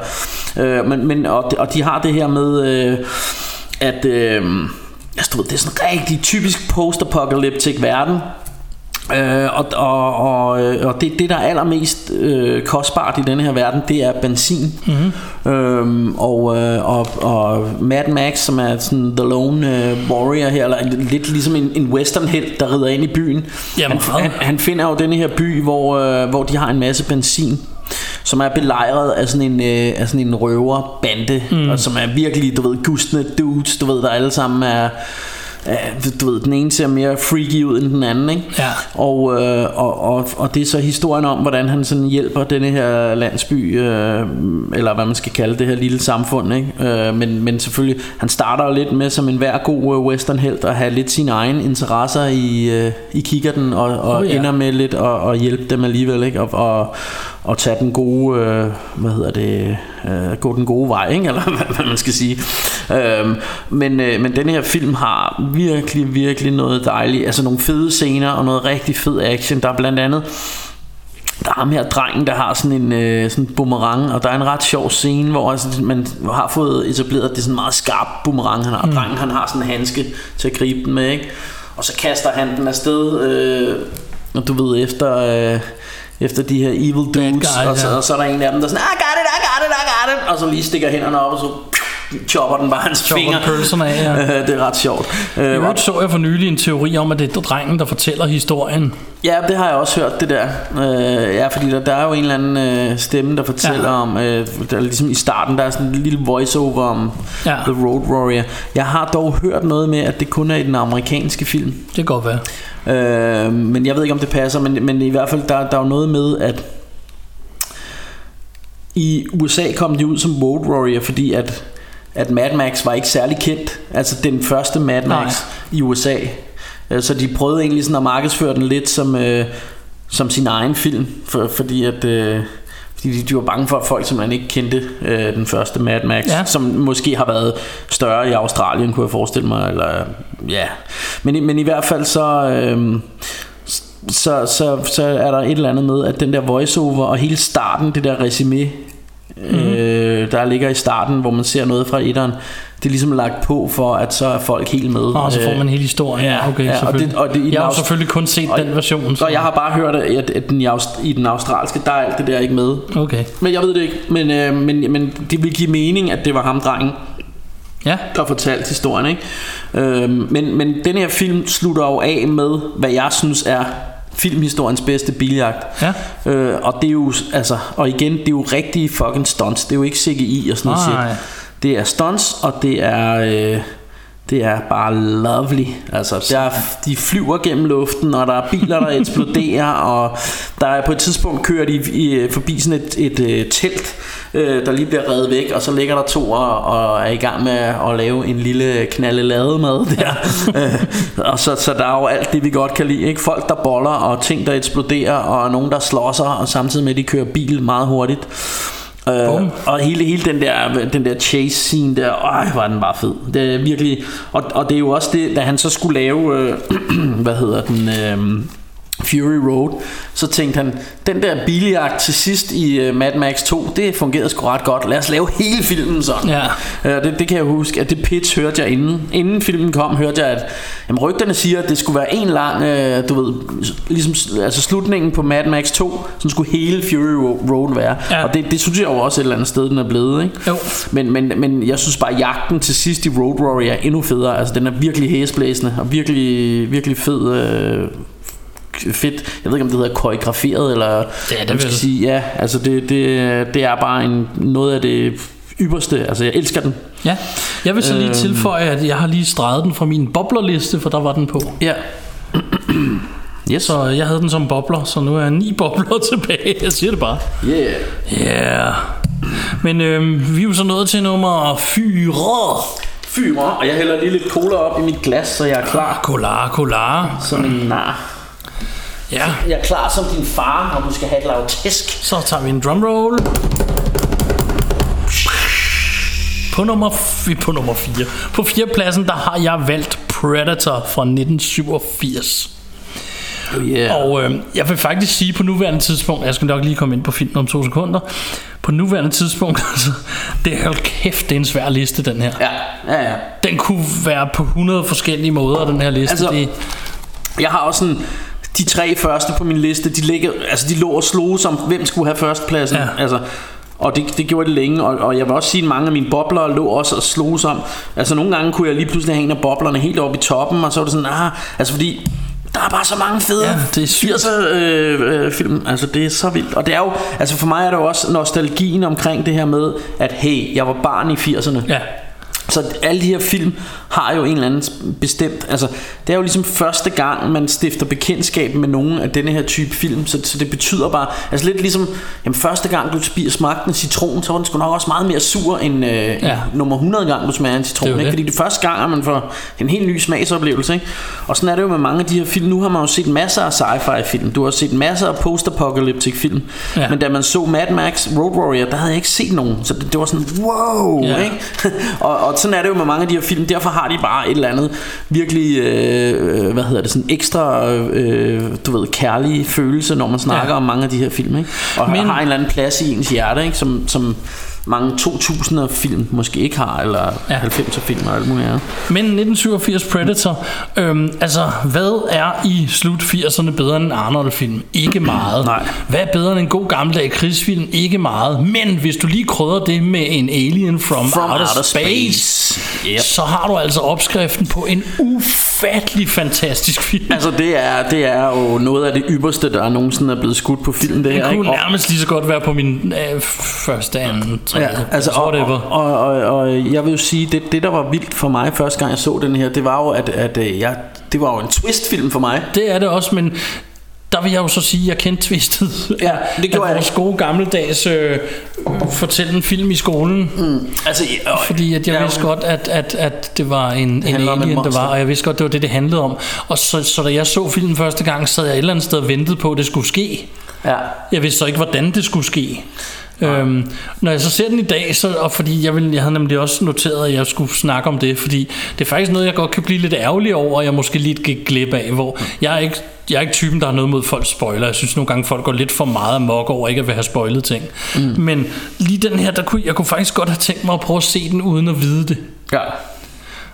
øh, men, men, og, de- og de har det her med, øh, at, øh, altså, du ved, det er sådan en rigtig typisk post-apocalyptic verden, Øh, og og, og, øh, og det, det der er allermest øh, kostbart i denne her verden Det er benzin mm-hmm. øhm, og, øh, og, og Mad Max Som er sådan The Lone øh, Warrior her Eller lidt ligesom en, en western helt Der rider ind i byen Ja, han, han, han finder jo denne her by Hvor, øh, hvor de har en masse benzin som er belejret af sådan en, øh, af sådan en røverbande mm. og som er virkelig, du ved, gustne dudes, du ved, der alle sammen er du ved, den ene ser mere freaky ud end den anden, ikke? Ja. Og, øh, og, og, og det er så historien om, hvordan han sådan hjælper denne her landsby, øh, eller hvad man skal kalde det her lille samfund, ikke? Øh, men, men selvfølgelig, han starter jo lidt med som en hver god øh, westernhelt at have lidt sine egne interesser i, øh, i kikkerten, og, og Oh, ja. ender med lidt at, at hjælpe dem alligevel, ikke? Og, og, og tage den gode, øh, hvad hedder det, øh, gå den gode vej, ikke? Eller hvad, hvad man skal sige. Øhm, men, øh, men den her film har virkelig, virkelig noget dejligt, altså nogle fede scener og noget rigtig fed action. Der er blandt andet der er ham her drengen, der har sådan en øh, sådan boomerang, og der er en ret sjov scene, hvor altså, man har fået etableret, at det er sådan en meget skarp boomerang, han har. Mm. Drengen han har sådan en handske til at gribe den med, ikke? Og så kaster han den afsted, øh, og du ved, efter... Øh, efter de her evil dudes, guys, og, så, ja. og så er der en af dem, der er sådan, I got it, I got it, I got it, og så lige stikker hænderne op, og så chopper den bare hans Chopper finger. pølserne af, ja. det er ret sjovt. I Øh, øvrigt så jeg for nylig en teori om, at det er drengen, der fortæller historien. Ja, det har jeg også hørt, det der. Øh, ja, fordi der, der er jo en eller anden øh, stemme, der fortæller Ja. om, øh, der er ligesom i starten, der er sådan en lille voiceover om ja. The Road Warrior. Jeg har dog hørt noget med, at det kun er i den amerikanske film. Det kan godt være. Øh, men jeg ved ikke, om det passer, men, men i hvert fald, der, der er jo noget med, at i USA kom de ud som Road Warrior, fordi at, at Mad Max var ikke særlig kendt. Altså den første Mad Max Nej. i USA. Øh, Så de prøvede egentlig sådan at markedsføre den lidt som, øh, som sin egen film, for, fordi at... Øh, fordi de, de var bange for, at folk simpelthen ikke kendte øh, den første Mad Max, Ja. som måske har været større i Australien, kunne jeg forestille mig. Eller, ja. men, i- men i hvert fald så, øh, så, så, så er der et eller andet med, at den der voiceover og hele starten, det der resume, mm-hmm. øh, der ligger i starten, hvor man ser noget fra etteren, det er ligesom lagt på for, at så er folk helt med. Og så får man Øh, hele historien. Ja, okay, ja, og det- og det- i jeg har jo selvfølgelig kun set og- den version. Så. Og jeg har bare hørt, at, at den i, Aust- i den australske, der er alt det der ikke med. Okay. Men jeg ved det ikke. Men, øh, men, men det vil give mening, at det var ham, drengen, Ja, der fortalte historien. Ikke? Øh, men, men den her film slutter jo af med, hvad jeg synes er filmhistoriens bedste biljagt. Ja. Øh, og det er jo, altså, og igen, det er jo rigtige fucking stunts. Det er jo ikke CGI og sådan noget shit. Det er stunts, og det er... Øh, det er bare lovely. Altså der, er- de flyver gennem luften Og der er biler der eksploderer Og der er på et tidspunkt kører de i, forbi sådan et, et, et telt øh, Der lige bliver reddet væk Og så ligger der to og, og er i gang med at lave En lille knalde mad der. Øh, Og så, så der er jo alt det vi godt kan lide ikke? Folk der boller Og ting der eksploderer Og nogen der slår sig Og samtidig med at de kører bil meget hurtigt Øh, og hele, hele den der, den der chase scene der, øj, var den bare fed. Det er virkelig, og, og det er jo også det, da han så skulle lave, øh, hvad hedder den, øh, Fury Road, så tænkte han, den der biljagt til sidst i øh, Mad Max 2, det fungerede sgu ret godt. Lad os lave hele filmen sådan. Ja. Øh, det, det kan jeg huske, at det pitch hørte jeg inden. Inden filmen kom, hørte jeg, at jamen, rygterne siger, at det skulle være en lang, øh, du ved, ligesom altså slutningen på Mad Max 2, så skulle hele Fury Road være. Ja. Og det, det synes jeg jo også et eller andet sted, den er blevet. Ikke? Jo. Men, men, men jeg synes bare, at jagten til sidst i Road Warrior er endnu federe. Altså, den er virkelig hæsblæsende og virkelig, virkelig fed. Øh, fedt. Jeg ved ikke om det hedder koreograferet eller Ja, det man skal sige. Ja, altså det, det, det er bare en, noget af det ypperste. Altså jeg elsker den. Ja, jeg vil så lige Øhm. tilføje, at jeg har lige streget den fra min boblerliste, for der var den på. Ja. Yes. Så jeg havde den som bobler, så nu er jeg ni bobler tilbage. Jeg siger det bare. Yeah. Yeah. Men øhm, vi er jo så nået til nummer 4. Fyre. Og jeg hælder lige lidt cola op i mit glas, så jeg er klar Kolar, kolar. som en nar. Ja, Jeg er klar som din far, når du skal have et lavt tæsk. så tager vi en drumroll. På nummer, f- på nummer 4. På fjerdepladsen, der har jeg valgt Predator fra 1987. Yeah. Og øh, jeg vil faktisk sige på nuværende tidspunkt, jeg skal nok lige komme ind på filmen om to sekunder, på nuværende tidspunkt, altså, det er hold kæft, det er en svær liste, den her. Ja, ja, ja. Den kunne være på 100 forskellige måder, den her liste. Altså, det, Jeg har også sådan de tre første på min liste, de, ligger, altså de lå og slog som, hvem skulle have førstepladsen. Ja. Altså, og det, det gjorde det længe, og, og jeg vil også sige, at mange af mine bobler lå også og slog som. Altså nogle gange kunne jeg lige pludselig have en af boblerne helt oppe i toppen, og så var det sådan, ah, altså fordi der er bare så mange fede Ja, det er sygt. 80'er øh, øh, film. Altså det er så vildt. Og det er jo, altså for mig er det jo også nostalgien omkring det her med, at hey, jeg var barn i 80'erne. ja, Så alle de her film har jo en eller anden bestemt Altså det er jo ligesom første gang Man stifter bekendtskab med nogen af denne her type film Så, så det betyder bare Altså lidt ligesom jamen, Første gang du spiser smagte en citron Så var den sgu nok også meget mere sur End øh, ja. nummer 100 gang du smager en citron Det ikke? det. Fordi det første gang er man får en helt ny smagsoplevelse ikke? Og sådan er det jo med mange af de her film Nu har man jo set masser af sci-fi film Du har set masser af post-apocalyptic film Ja. Men da man så Mad Max Road Warrior Der havde jeg ikke set nogen Så det, det var sådan wow Ja. ikke? og, og sådan er det jo med mange af de her film Derfor har de bare et eller andet Virkelig øh, Hvad hedder det sådan ekstra øh, Du ved kærlig følelse Når man snakker Ja. om mange af de her film ikke? Og Men, har en eller anden plads i ens hjerte ikke? Som, som mange 2000'er film måske ikke har Eller Ja. ja. 90'er film og alt muligt andet Men 1987 Predator, øhm, altså hvad er i slut 80'erne bedre end en Arnold-film? Ikke meget. Nej. Hvad er bedre end en god gammeldag krigsfilm? Ikke meget. Men hvis du lige krydder det med en Alien from, From Outer, Outer Space, Space. Yep. så har du altså opskriften på en ufattelig fantastisk film. Altså det er, det er jo noget af det ypperste Der nogensinde er blevet skudt på film Det Den her ikke? kunne Og- nærmest lige så godt være på min øh, første, anden, Ja, altså, og, whatever. og, og, og, og jeg vil jo sige, det, det der var vildt for mig første gang jeg så den her, det var jo, at, at øh, jeg, det var jo en twistfilm for mig. Det er det også, men der vil jeg jo så sige, at jeg kendte twistet. Ja, det gjorde jeg vores gode gammeldags øh, fortælle en film i skolen. Mm. Altså, og, Fordi at jeg Ja, vidste godt, at, at, at det var en, en alien, der monster. var, og jeg vidste godt, det var det, det handlede om. Og så, så da jeg så filmen første gang, sad jeg et eller andet sted og ventede på, at det skulle ske. Ja. Jeg vidste så ikke, hvordan det skulle ske. Øhm, når jeg så ser den i dag, så, og fordi jeg, vil, jeg havde nemlig også noteret, at jeg skulle snakke om det, fordi det er faktisk noget, jeg godt kan blive lidt ærgerlig over, og jeg måske lidt gik glip af, hvor jeg er ikke jeg er ikke typen, der har noget mod folk spoiler. Jeg synes nogle gange, folk går lidt for meget amok over ikke at vil have spoilet ting. Mm. Men lige den her, der kunne, jeg kunne faktisk godt have tænkt mig at prøve at se den, uden at vide det. ja.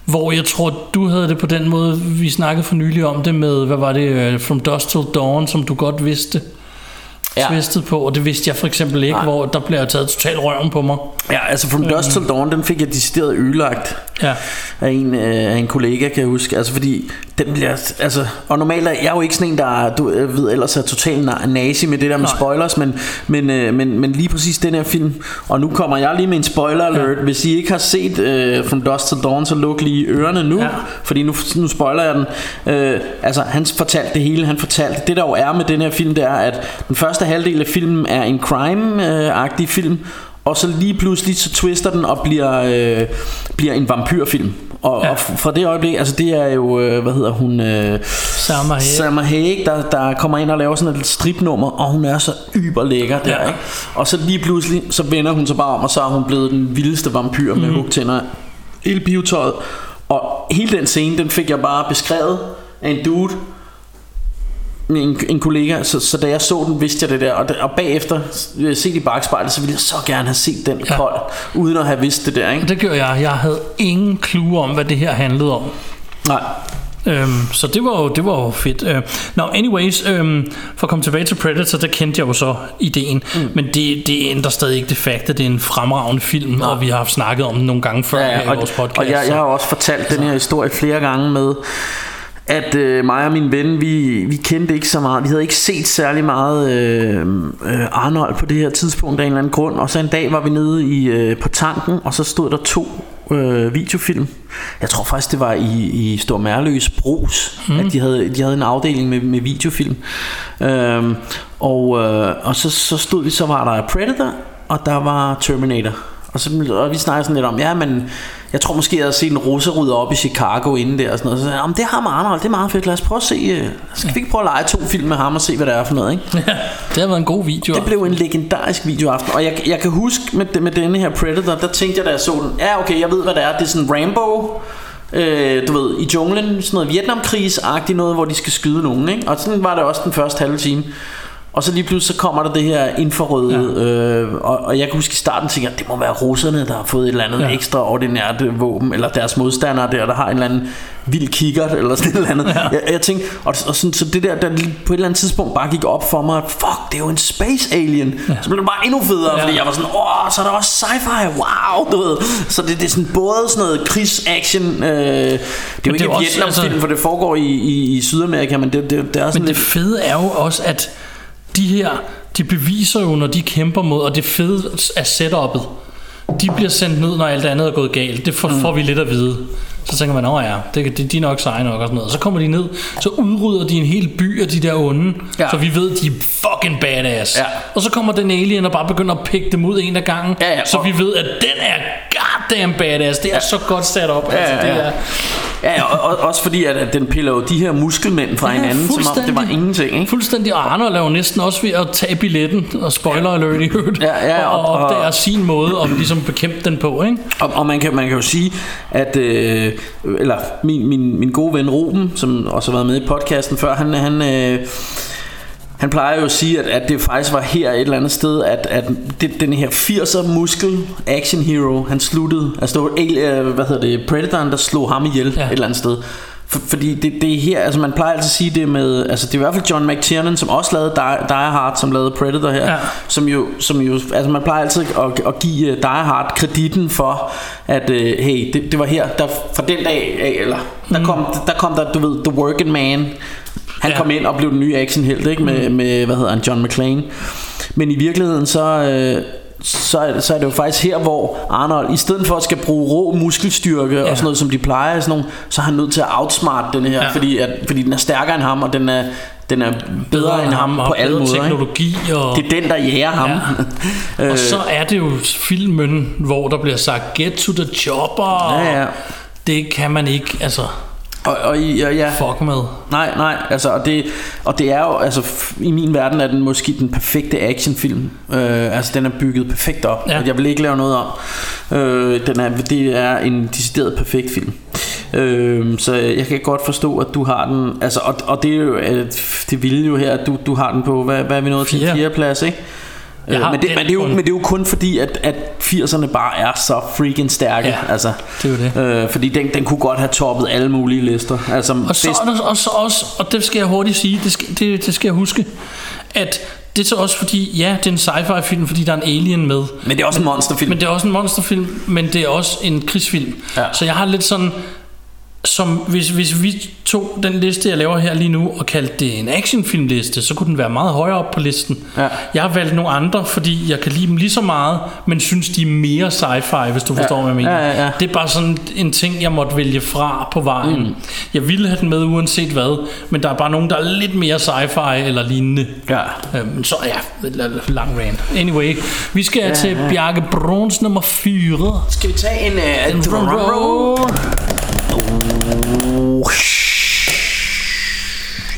Hvor jeg tror, du havde det på den måde, vi snakkede for nylig om det med, hvad var det, øh, From Dusk Till Dawn, som du godt vidste Ja. twistet på, og det vidste jeg for eksempel ikke, Nej. hvor der blev taget totalt røven på mig. ja, altså From Dusk Till Dawn, den fik jeg decideret ødelagt Ja, af en, øh, af en kollega, kan jeg huske. Altså fordi, den bliver, altså, og normalt er jeg jo ikke sådan en, der du øh, ved, ellers er total na- nazi med det der med Nej. spoilers, men, men, øh, men, men lige præcis den her film, og nu kommer jeg lige med en spoiler alert. Ja. Hvis I ikke har set øh, From Dusk Till Dawn, så luk lige ørerne nu, ja. fordi nu, nu spoiler jeg den. Øh, altså, han fortalte det hele, han fortalte, det der jo er med den her film, det er, at den første halvdel af filmen er en crime-agtig film, og så lige pludselig så twister den og bliver, øh, bliver en vampyrfilm. Og, Ja. og fra det øjeblik, altså det er jo, øh, hvad hedder hun, øh, Salma Hayek. Salma Hayek, der, der kommer ind og laver sådan et stripnummer, og hun er så yber lækker der, Ja. ikke? Og så lige pludselig, så vender hun sig bare om, og så er hun blevet den vildeste vampyr med Mhm. hugtænder. Hele pivetøjet. Og hele den scene, den fik jeg bare beskrevet af en dude, en, en kollega, så, så da jeg så den, vidste jeg det der, og, og bagefter, øh, set i bagspejlet, så ville jeg så gerne have set den Ja. ja. kold, uden at have vidst det der, ikke? det gjorde jeg. Jeg havde ingen clue om, hvad det her handlede om. Nej. Øhm, så det var jo, det var jo fedt. Øh, Nå, anyways, øhm, for at komme tilbage til Predator, der kendte jeg jo så ideen. Mm. Men det, det ændrer stadig ikke det fakt, at det er en fremragende film, og vi har haft snakket om den nogle gange før Ja, ja, i vores podcast. og jeg, så- jeg har også fortalt den her historie flere gange med at øh, mig og min ven vi, vi kendte ikke så meget. Vi havde ikke set særlig meget øh, øh, Arnold på det her tidspunkt Af en eller anden grund. Og så en dag var vi nede i, øh, på tanken Og så stod der to øh, videofilm. Jeg tror faktisk det var i, i Stor Mærløs Brus mm. At de havde, de havde en afdeling med, med videofilm. Øhm, Og, øh, og så, så stod vi Så var der Predator Og der var Terminator. Og, så, og vi snakker sådan lidt om, ja, men jeg tror måske, jeg havde set en russerud op i Chicago inden der og sådan noget. Så sagde jeg, det har med Arnold, det er meget fedt. Lad os prøve at se, øh, skal vi ikke prøve at lege to film med ham og se, hvad det er for noget, ikke? Ja, det har været en god video. Det blev en legendarisk videoaften Og jeg, jeg kan huske med, med denne her Predator Der tænkte jeg da jeg så den Ja okay jeg ved hvad det er Det er sådan Rambo øh, Du ved i junglen Sådan noget Vietnamkrigs-agtigt noget Hvor de skal skyde nogen ikke? Og sådan var det også den første halve time og så lige pludselig så kommer der det her infrarøde ja. øh, og, og jeg kan huske i starten tænker jeg, det må være russerne der har fået et eller andet ja. ekstraordinært øh, våben Eller deres modstandere der Der har en eller anden vild kikkert Eller sådan et eller andet ja. jeg, jeg tænkte og, og sådan, så det der der på et eller andet tidspunkt bare gik op for mig at, Fuck det er jo en space alien ja. Så blev det bare endnu federe ja. Fordi jeg var sådan Åh så er der også sci-fi Wow du ved Så det, det er sådan både sådan noget krigs-action øh, Det er jo ikke en Vietnam-film altså, For det foregår i, i, i Sydamerika Men det, det, det er sådan Men det fede er jo også at de her, de beviser jo, når de kæmper mod, og det fede er setup'et. De bliver sendt ned, når alt andet er gået galt. Det får, mm. får vi lidt at vide. Så tænker man, åh ja, det, det, de er nok seje nok og sådan noget. Og så kommer de ned, så udrydder de en hel by af de der onde. Ja. Så vi ved, de er fucking badass. Ja. Og så kommer den alien og bare begynder at pikke dem ud en af gangen. Ja, ja. Så vi ved, at den er goddamn badass. Det er ja. så godt sat op. Ja, altså, det ja. er, Ja, og, og, også fordi at, at den piller jo de her muskelmænd fra ja, hinanden Som om det var ingenting ikke? Fuldstændig Og Arnold er jo næsten også ved at tage billetten Og spoiler alert i øvrigt ja, ja, og, og, og, det er sin måde At ligesom bekæmpe den på ikke? Og, og man, kan, man kan jo sige At øh, Eller min, min, min gode ven Ruben Som også har været med i podcasten før Han, han øh, han plejer jo at sige, at, at det faktisk var her et eller andet sted, at, at det, den her 80'er muskel action hero, han sluttede. Altså det var uh, hvad hedder det, Predatoren, der slog ham ihjel ja. et eller andet sted. For, fordi det, det er her, altså man plejer altid at sige det med, altså det er i hvert fald John McTiernan, som også lavede Die, Die Hard, som lavede Predator her, ja. som, jo, som jo, altså man plejer altid at, at give uh, Die Hard kreditten for, at uh, hey, det, det var her, der fra den dag af, eller der, mm. kom, der kom der, du ved, The Working Man, han ja. kom ind og blev den nye actionhelt ikke? Med, mm. med, hvad hedder han, John McClane. Men i virkeligheden så... Øh, så, er, så er det jo faktisk her, hvor Arnold, i stedet for at skal bruge rå muskelstyrke ja. og sådan noget, som de plejer, sådan nogle, så er han nødt til at outsmart den her, ja. fordi, at, fordi den er stærkere end ham, og den er, den er bedre, bedre end ham på alle måder. teknologi. Og... Det er den, der jæger ham. Ja. og så er det jo filmen, hvor der bliver sagt, get to the chopper. Ja, ja. Det kan man ikke, altså... Og, og, ja, ja. Fuck med. Nej, nej, altså, og det, og det er jo, altså, i min verden er den måske den perfekte actionfilm. Øh, altså, den er bygget perfekt op. Ja. Jeg vil ikke lave noget om. Øh, den er, det er en decideret perfekt film. Øh, så jeg kan godt forstå, at du har den, altså, og, og det er jo, det vilde jo her, at du, du har den på, hvad, hvad er vi nået til? Fjerde plads, ikke? Øh, men, det, men, det er jo, men det er jo kun fordi at, at 80'erne bare er så freaking stærke ja, altså, det er det. Øh, Fordi den, den kunne godt have toppet alle mulige lister altså, Og så bedst... og så også Og det skal jeg hurtigt sige Det skal, det, det skal jeg huske At det er så også fordi, ja, det er en sci-fi film, fordi der er en alien med. Men det er også men, en monsterfilm. Men det er også en monsterfilm, men det er også en krigsfilm. Ja. Så jeg har lidt sådan, som hvis, hvis vi tog den liste, jeg laver her lige nu, og kaldte det en actionfilmliste, så kunne den være meget højere op på listen. Ja. Jeg har valgt nogle andre, fordi jeg kan lide dem lige så meget, men synes, de er mere sci-fi, hvis du forstår, ja. hvad jeg mener. Ja, ja, ja. Det er bare sådan en ting, jeg måtte vælge fra på vejen. Mm. Jeg ville have den med uanset hvad, men der er bare nogen, der er lidt mere sci-fi eller lignende. Ja. Øhm, så ja, lang rant. Anyway, vi skal ja, til Bjarke Bruns nummer 4. Skal vi tage en, uh, drum roll?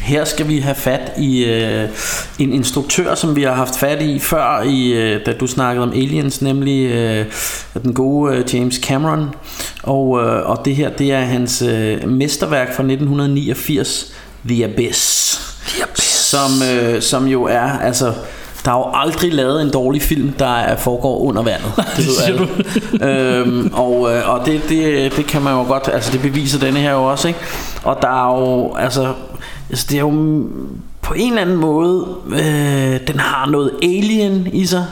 Her skal vi have fat i øh, en instruktør, som vi har haft fat i før, i, øh, da du snakkede om Aliens, nemlig øh, den gode øh, James Cameron. Og, øh, og det her, det er hans øh, mesterværk fra 1989, The Abyss. The Abyss. Som, øh, som jo er, altså der er jo aldrig lavet en dårlig film, der foregår under vandet. Det, siger du. øhm, og øh, og det, det, det kan man jo godt, altså det beviser denne her jo også, ikke? Og der er jo, altså, altså det er jo på en eller anden måde, øh, den har noget alien i sig.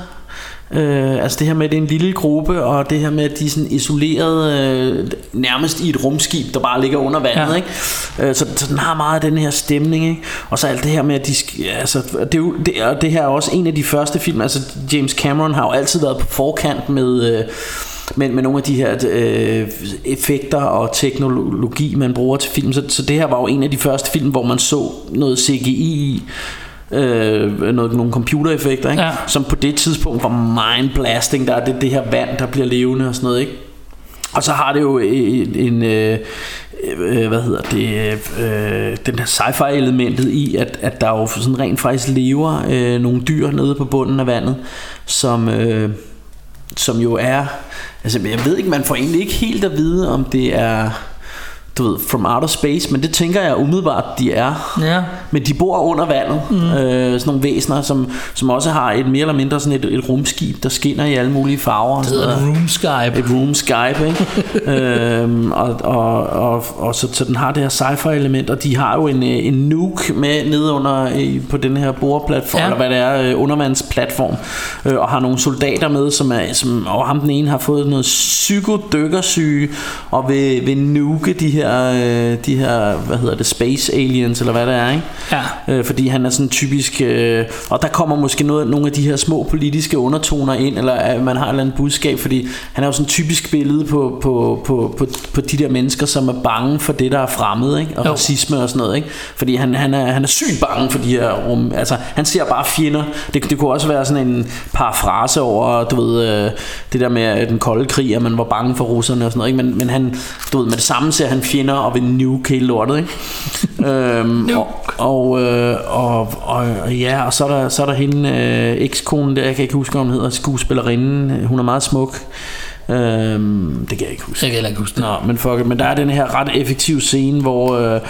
Øh, altså det her med, at det er en lille gruppe, og det her med, at de er sådan isoleret øh, nærmest i et rumskib, der bare ligger under vandet. Ja. Ikke? Øh, så, så den har meget af den her stemning. Ikke? Og så alt det her med, at de altså, det, er jo, det, og det her er også en af de første film, altså James Cameron har jo altid været på forkant med... Øh, med, med nogle af de her øh, effekter og teknologi, man bruger til film. Så, så det her var jo en af de første film, hvor man så noget CGI øh, noget, nogle computereffekter, ikke? Ja. som på det tidspunkt var mind-blasting. Der er det, det her vand, der bliver levende og sådan noget. Ikke? Og så har det jo en, en øh, øh, hvad hedder det, øh, den her sci-fi elementet i, at, at der jo sådan rent faktisk lever øh, nogle dyr nede på bunden af vandet, som, øh, som jo er, altså jeg ved ikke, man får egentlig ikke helt at vide, om det er, du ved, from outer space, men det tænker jeg umiddelbart, de er. Ja. Men de bor under vandet, mm. øh, sådan nogle væsener, som, som også har et mere eller mindre sådan et, et rumskib, der skinner i alle mulige farver. Det hedder RoomSkype. Et room Skype, ikke? øhm, og, og, og, og så, så den har det her sci-fi element, og de har jo en, øh, en nuke med nede under på den her boreplatform, Ja. ja. eller hvad det er, øh, undervandsplatform, øh, og har nogle soldater med, som er, som, og ham den ene har fået noget psykodykkersyge, og vil, vil nuke de her, øh, de her, hvad hedder det, space aliens, eller hvad det er, ikke? Ja. øh, fordi han er sådan typisk øh, og der kommer måske noget, nogle af de her små politiske undertoner ind eller at man har et eller andet budskab fordi han er jo sådan typisk billede på, på, på, på, på de der mennesker som er bange for det der er fremmed ikke? og Jo. racisme og sådan noget ikke? fordi han, han, er, han er sygt bange for de her rum altså han ser bare fjender det, det kunne også være sådan en parafrase over du ved øh, det der med den kolde krig at man var bange for russerne og sådan noget ikke? Men, men han du ved med det samme ser han fjender og vil nuke hele lortet ikke? øhm, og, og, øh, og, og, og ja, og så er der, så er der hende, øh, ekskonen der, jeg kan ikke huske, hvad hun hedder, skuespillerinden, hun er meget smuk. Øhm, det kan jeg ikke huske. Jeg kan heller ikke huske det. Nå, men, fuck it, men der er den her ret effektive scene, hvor, øh,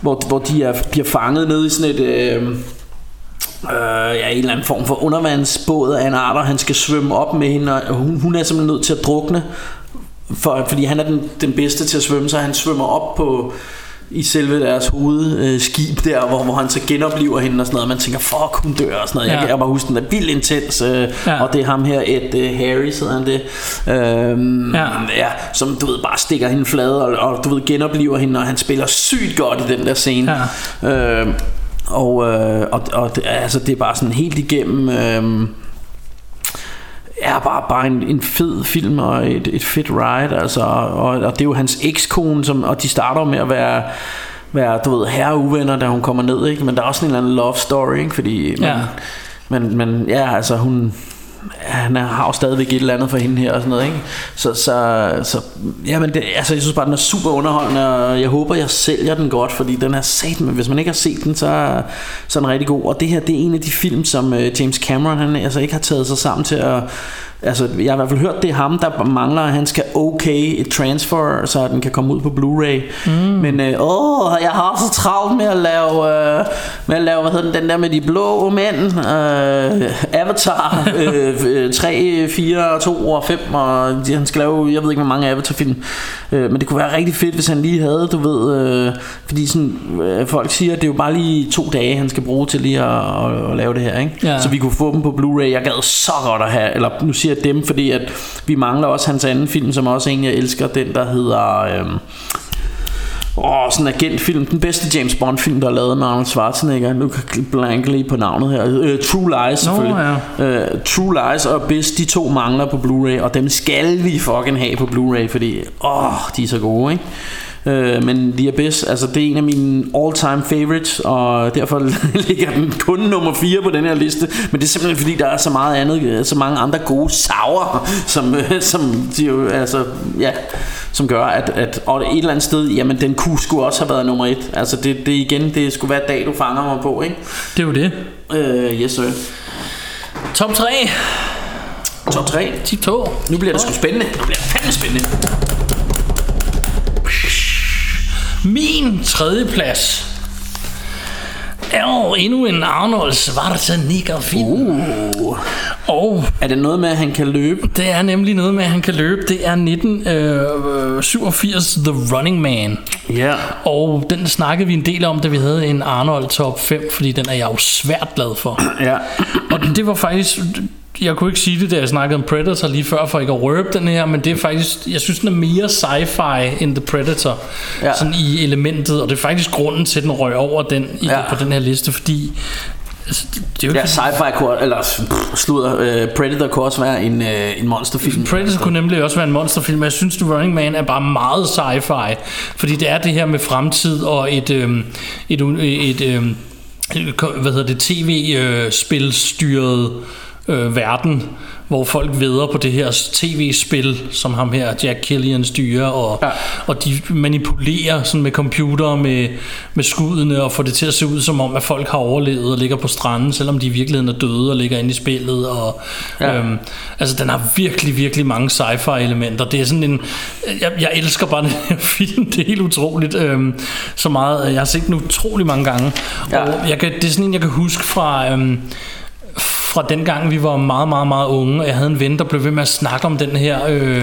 hvor, hvor de er, bliver fanget nede i sådan et... Øh, øh, ja, en eller anden form for undervandsbåd af en art, og han skal svømme op med hende, og hun, hun er simpelthen nødt til at drukne, for, fordi han er den, den bedste til at svømme, så han svømmer op på i selve deres hovedskib der, hvor, hvor han så genoplever hende og sådan noget, og man tænker, fuck, hun dør og sådan noget. Ja. Jeg kan bare huske, den er vildt intens, øh, Ja. og det er ham her, Ed uh, Harry, hedder han det, øhm, Ja. ja. som du ved, bare stikker hende flade, og, og du ved, genoplever hende, og han spiller sygt godt i den der scene. Ja. Øhm, og, øh, og, og det, altså, det er bare sådan helt igennem... Øh, er bare, bare en, en fed film og et, et fedt ride altså, og, og det er jo hans ekskone som, og de starter med at være være, du ved, herre uvenner, da hun kommer ned, ikke? Men der er også en eller anden love story, ikke? Fordi man, Ja. men, men ja, altså hun han har jo stadigvæk et eller andet for hende her og sådan noget, ikke? Så, så, så ja, men det, altså, jeg synes bare, den er super underholdende, og jeg håber, jeg sælger den godt, fordi den er sat, men hvis man ikke har set den, så, så er den rigtig god. Og det her, det er en af de film, som øh, James Cameron, han altså ikke har taget sig sammen til at Altså, jeg har i hvert fald hørt, det er ham, der mangler, at han skal okay et transfer, så den kan komme ud på Blu-ray. Mm. Men øh, åh, jeg har så travlt med at lave, øh, med at lave hvad hedder den, den der med de blå mænd, øh, Avatar øh, øh, 3, 4, 2 og 5, og de- han skal lave, jeg ved ikke, hvor mange Avatar-film. Øh, men det kunne være rigtig fedt, hvis han lige havde, du ved, øh, fordi sådan, øh, folk siger, at det er jo bare lige to dage, han skal bruge til lige at, at, at lave det her, ikke? Ja. Så vi kunne få dem på Blu-ray. Jeg gad så godt at have, eller nu siger jeg dem, fordi at vi mangler også hans anden film, som også en, jeg elsker, den der hedder... Øhm, Åh, sådan en agentfilm. Den bedste James Bond film, der er lavet med Arnold Schwarzenegger. Nu blanke lige på navnet her. Uh, True Lies selvfølgelig. ja. Uh, True Lies og Abyss, de to mangler på Blu-ray, og dem skal vi fucking have på Blu-ray, fordi åh, de er så gode, ikke? Uh, men The Abyss, altså det er en af mine all-time favorites, og derfor ligger den kun nummer 4 på den her liste. Men det er simpelthen fordi, der er så meget andet, øh, så mange andre gode sauer, som, øh, som de jo, altså, ja, som gør, at, at og et eller andet sted, jamen den kunne sgu også have været nummer 1. Altså det, det igen, det skulle være dag, du fanger mig på, ikke? Det er jo det. Uh, yes, sir. Top 3. Top 3. Tip 2. Nu bliver det sgu spændende. Nu bliver det fandme spændende. Min tredje plads er jo endnu en Arnold Schwarzenegger film. Uh. Og Er det noget med, at han kan løbe? det er nemlig noget med, at han kan løbe. Det er 1987 The Running Man. Ja. Og den snakkede vi en del om, da vi havde en Arnold top 5, fordi den er jeg jo svært glad for. Ja. Og det var faktisk... Jeg kunne ikke sige det, da jeg snakkede om Predator lige før, for ikke at røbe den her, men det er faktisk... Jeg synes, den er mere sci-fi end The Predator. Ja. Sådan i elementet, og det er faktisk grunden til, at den røg over den, i, Ja. på den her liste, fordi... Altså, det, det er jo Ja, ikke, sci-fi kunne, eller pff, sludder, øh, Predator kunne også være en, øh, en monsterfilm. Predator kunne nemlig også være en monsterfilm, men jeg synes, The Running Man er bare meget sci-fi. Fordi det er det her med fremtid og et, øhm, et, et, et, øhm, hvad hedder det, tv-spilstyret øh, verden, hvor folk veder på det her tv-spil, som ham her, Jack Killian, styrer, og, ja. og de manipulerer sådan med computer med, med skuddene, og får det til at se ud som om, at folk har overlevet og ligger på stranden, selvom de i virkeligheden er døde og ligger inde i spillet. Og, ja. øhm, altså, den har virkelig, virkelig mange sci-fi elementer. Det er sådan en... Jeg, jeg elsker bare den her film. Det er helt utroligt. Øhm, så meget. Jeg har set den utrolig mange gange. Ja. Og jeg kan, det er sådan en, jeg kan huske fra... Øhm, fra den gang vi var meget, meget, meget unge, og jeg havde en ven, der blev ved med at snakke om den her øh,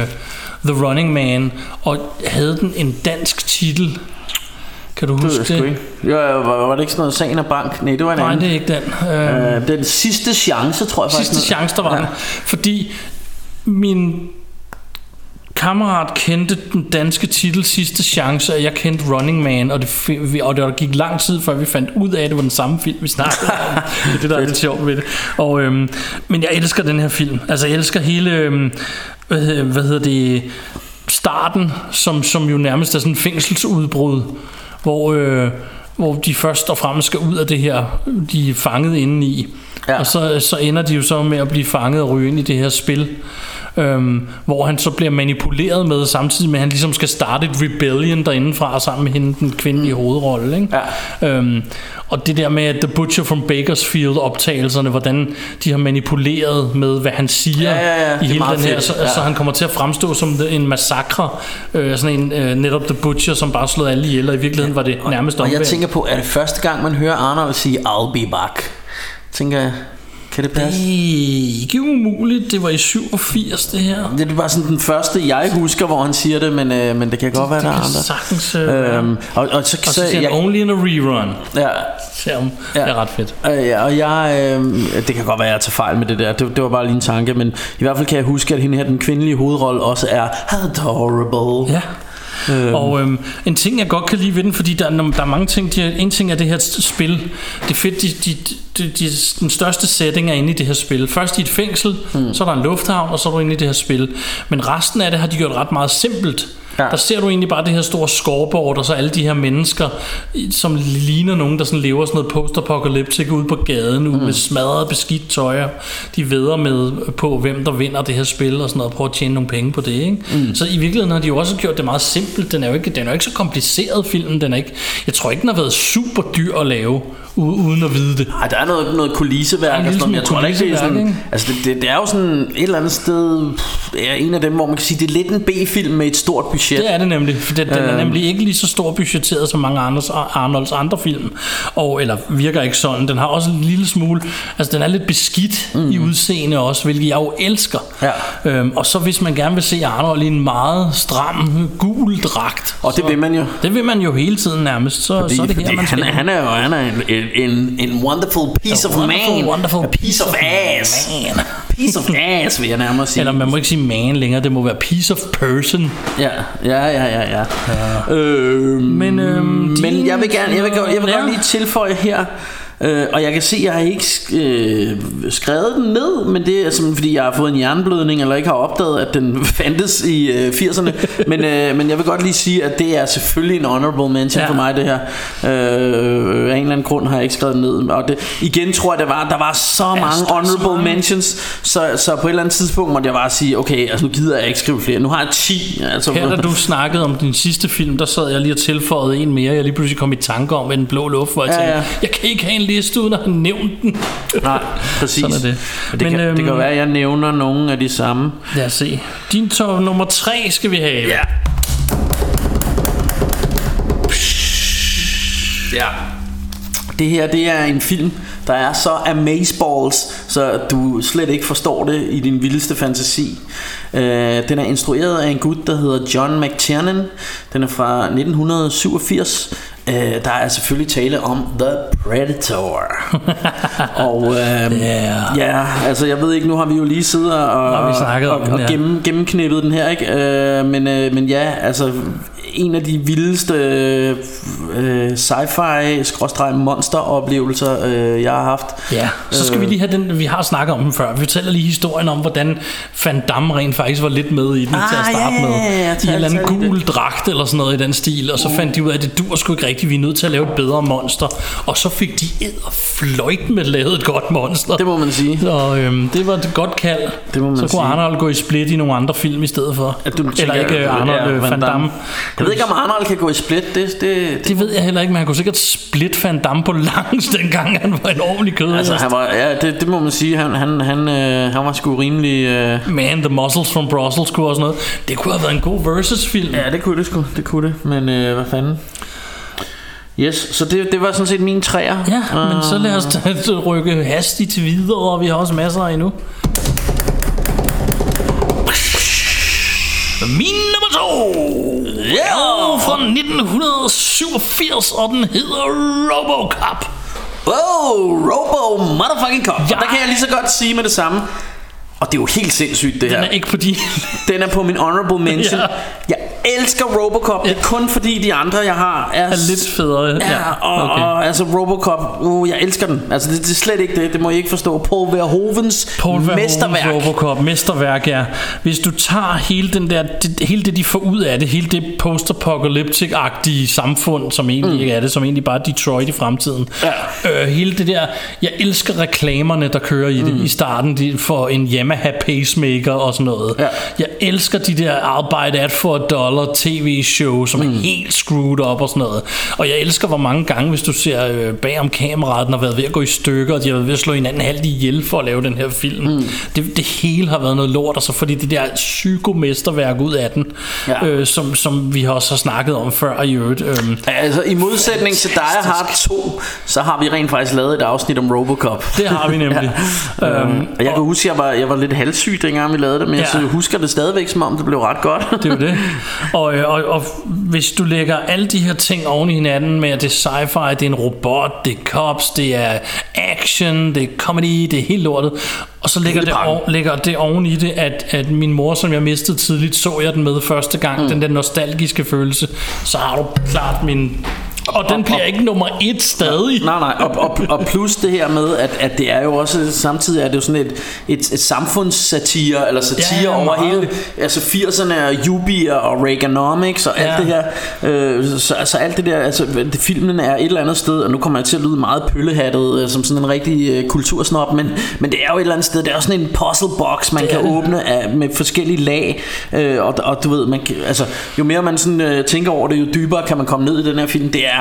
The Running Man, og havde den en dansk titel. Kan du huske det? det? Jo, var, var det ikke sådan noget Sagen og Bank? Nej, det var en Nej, anden. det er ikke den. Øh, Øh, den sidste chance, tror jeg sidste faktisk. chance, der var ja. den. Fordi min kammerat kendte den danske titel Sidste Chance, og jeg kendte Running Man, og det, og det gik lang tid, før vi fandt ud af, at det var den samme film, vi snakkede om. Det er det, der er lidt sjovt ved det. Og, øhm, men jeg elsker den her film. Altså, jeg elsker hele, øhm, hvad, hedder- hvad hedder det, starten, som, som jo nærmest er sådan en fængselsudbrud, hvor, øh, hvor de først og fremmest skal ud af det her, de er fanget inde i. Ja. Og så, så ender de jo så med at blive fanget og ryge ind i det her spil, øhm, hvor han så bliver manipuleret med, samtidig med at han ligesom skal starte et rebellion derindefra sammen med hende, den kvindelige hovedrolle. Ikke? Ja. Øhm, og det der med at The Butcher from Bakersfield optagelserne, hvordan de har manipuleret med, hvad han siger Ja, ja, ja. I hele den her, fedt. så, Ja. så han kommer til at fremstå som en massakre, øh, sådan en øh, netop The Butcher, som bare slået alle ihjel, og i virkeligheden var det nærmest Og jeg omvendt. tænker på, er det første gang, man hører Arnold sige, I'll be back? Tænker jeg, kan det passe? Det er ikke umuligt, det var i 87 det her. Det er bare sådan den første, jeg husker, hvor han siger det, men, øh, men det kan godt være, Det der er andre. sagtens øh. Øhm, og, og så, Og så siger han, only in a rerun. Ja. Ja. Det er ret fedt. Øh, ja, og jeg, øh, det kan godt være, at jeg tager fejl med det der. Det, det var bare lige en tanke, men i hvert fald kan jeg huske, at hende her, den kvindelige hovedrolle, også er adorable. Ja. Øhm. Og øhm, en ting jeg godt kan lide ved den Fordi der, er- der er mange ting de, En ting er det her spil Det er fedt de, de, de, de, Den største setting er inde i det her spil Først i et fængsel mm. Så er der en lufthavn Og så er du inde i det her spil Men resten af det har de gjort ret meget simpelt Ja. Der ser du egentlig bare det her store scoreboard Og så alle de her mennesker Som ligner nogen der sådan lever sådan noget post-apocalyptic Ude på gaden mm. Med smadret beskidt tøj De veder med på hvem der vinder det her spil Og sådan noget og prøver at tjene nogle penge på det ikke? Mm. Så i virkeligheden har de jo også gjort det meget simpelt Den er jo ikke, den er jo ikke så kompliceret filmen den er ikke, Jeg tror ikke den har været super dyr at lave Uden at vide det Ej, der er noget, noget kulisseværk og sådan noget, men jeg tror ikke, det er sådan... Altså, det, det, det, er jo sådan et eller andet sted... Det er en af dem, hvor man kan sige, det er lidt en B-film med et stort budget. Det er det nemlig, for den, den er Øhm. nemlig ikke lige så stor budgetteret som mange andre Arnolds andre film, og, eller virker ikke sådan. Den har også en lille smule, altså den er lidt beskidt mm. i udseende også, hvilket jeg jo elsker. Ja. Øhm, og så hvis man gerne vil se Arnold i en meget stram, gul dragt. Og det så, vil man jo. Det vil man jo hele tiden nærmest, så, Fordi, så er det her, man han, skal. er- han er jo han er en, en, en wonderful piece A of wonderful, man. wonderful A piece of ass. man. Piece of ass, vil jeg nærmere sige. Eller man må ikke sige man længere, det må være piece of person. Ja, ja, ja, ja, ja. ja. Øhm, Men, øhm, men din- jeg vil gerne, jeg vil, godt- jeg vil Ja. godt lige tilføje her, øh, og jeg kan se, at jeg har ikke øh, skrevet den ned, men det er simpelthen fordi, jeg har fået en hjerneblødning, eller ikke har opdaget, at den fandtes i øh, 80'erne. men, øh, men jeg vil godt lige sige, at det er selvfølgelig en honorable mention Ja. ja. for mig, det her. Øh, af en eller anden grund har jeg ikke skrevet den ned. Og det, igen tror jeg, det var, der var så mange der er så honorable mange. mentions, så, så på et eller andet tidspunkt måtte jeg bare sige, okay, altså nu gider jeg ikke skrive flere. Nu har jeg 10. Altså, Her da du snakkede om din sidste film, der sad jeg lige og tilføjede en mere. Jeg lige pludselig kom i tanke om den blå luft, hvor jeg Ja, tænkte, ja. jeg kan ikke have en liste uden at have nævnt den. Nej, præcis. Sådan er det. Men, det, Men, kan, det kan øhm, være, at jeg nævner nogle af de samme. Lad os se. Din top nummer tre skal vi have. Ja. Ja. Det her, det er en film, der er så amazeballs, så du slet ikke forstår det i din vildeste fantasi. Uh, den er instrueret af en gut, der hedder John McTiernan. Den er fra 1987. Uh, der er selvfølgelig tale om The Predator. og uh, Yeah. ja, altså jeg ved ikke, nu har vi jo lige siddet og, har vi og, og, og gennem, gennemknippet den her, ikke? Uh, men, uh, men ja, altså en af de vildeste øh, sci-fi skråstreg monster oplevelser øh, jeg har haft. Ja, så skal vi lige have den, vi har snakket om den før. Vi fortæller lige historien om, hvordan Van Damme rent faktisk var lidt med i den Ah, til at starte ja, med. ja, ja, I en eller anden gul dragt eller sådan noget i den stil. Og så fandt de ud af, at det dur sgu ikke rigtigt. Vi er nødt til at lave et bedre monster. Og så fik de fløjt med lavet et godt monster. Det må man sige. Så øhm, det var et godt kald. Det må man så kunne sige. Arnold gå i split i nogle andre film i stedet for. At du eller tænker, ikke øh, Arnold, ja, øh, Van Damme. Jeg ved ikke, om Arnold kan gå i split. Det, det, Det ved jeg heller ikke, men han kunne sikkert split Van Damme på langs, dengang han var en ordentlig kød. altså, han var, ja, det, det må man sige. Han, han, han, øh, han var sgu rimelig... Øh, Man, The Muscles from Brussels kunne også noget. Det kunne have været en god versus-film. ja, det kunne det sgu. Det kunne det. Men øh, hvad fanden? Yes, så det, det var sådan set mine træer. Ja, men så lad os rykke hastigt til videre, og vi har også masser endnu. Min nummer to er fra 1987, og den hedder Robocop. Wow, Robo motherfucking cop. Ja. Der kan jeg lige så godt sige med det samme. Og det er jo helt sindssygt det Den her. er ikke på din... Den er på min honorable mention. Ja. Jeg elsker Robocop. Det er kun fordi de andre jeg har er, Er lidt federe. Ja, og, okay. og altså Robocop, uh, jeg elsker den. Altså det, det er slet ikke det, det må I ikke forstå. Paul Verhovens Paul Verhoeven's mesterværk. Robocop, mesterværk, ja. Hvis du tager hele, den der, det, hele det, de får ud af det, hele det post-apocalyptic-agtige samfund, som egentlig mm. ikke er det, som egentlig bare er Detroit i fremtiden. Ja. Øh, hele det der, jeg elsker reklamerne, der kører i det i starten, de, for en Yamaha pacemaker og sådan noget. Ja. Jeg elsker de der arbejde at for et dollar tv-show, som mm. er helt screwed up og sådan noget. Og jeg elsker, hvor mange gange, hvis du ser øh, bag om kameraet, den har været ved at gå i stykker, og de har været ved at slå hinanden halvt ihjel for at lave den her film. Mm. Det, det hele har været noget lort, og så fordi det der psykomesterværk ud af den, Ja. øh, som, som vi også har snakket om før i øvrigt. Øh, Altså i modsætning til dig og Hard 2, så har vi rent faktisk lavet et afsnit om Robocop. det har vi nemlig. ja. øhm, øhm, og jeg kan huske, at jeg var, jeg var lidt halssyg, dengang vi lavede det, men. Ja. jeg husker det stadigvæk, som om det blev ret godt. Det er jo det. Og, øh, og, og hvis du lægger alle de her ting oven i hinanden med, at det er sci-fi, det er en robot, det er cops, det er action, det er comedy, det er helt lortet. Og så lægger det, oven, lægger det oven i det, at, at min mor, som jeg mistede tidligt, så jeg den med første gang, mm. den der nostalgiske følelse, så har du klart min... Og den bliver ikke nummer et stadig. Nej, nej, og, og, og plus det her med, at, at det er jo også, samtidig er det jo sådan et, et, et samfundssatire, eller satire Ja, ja, over meget. hele, altså 80'erne og Yubier og Reaganomics og alt Ja. det her, øh, så altså alt det der, altså det, filmen er et eller andet sted, og nu kommer jeg til at lyde meget pøllehattet, øh, som sådan en rigtig øh, kultursnop, men, men det er jo et eller andet sted, det er jo sådan en puzzle box, man Det kan det. åbne af, med forskellige lag, øh, og, og du ved, man, altså, jo mere man sådan, øh, tænker over det, jo dybere kan man komme ned i den her film, det er,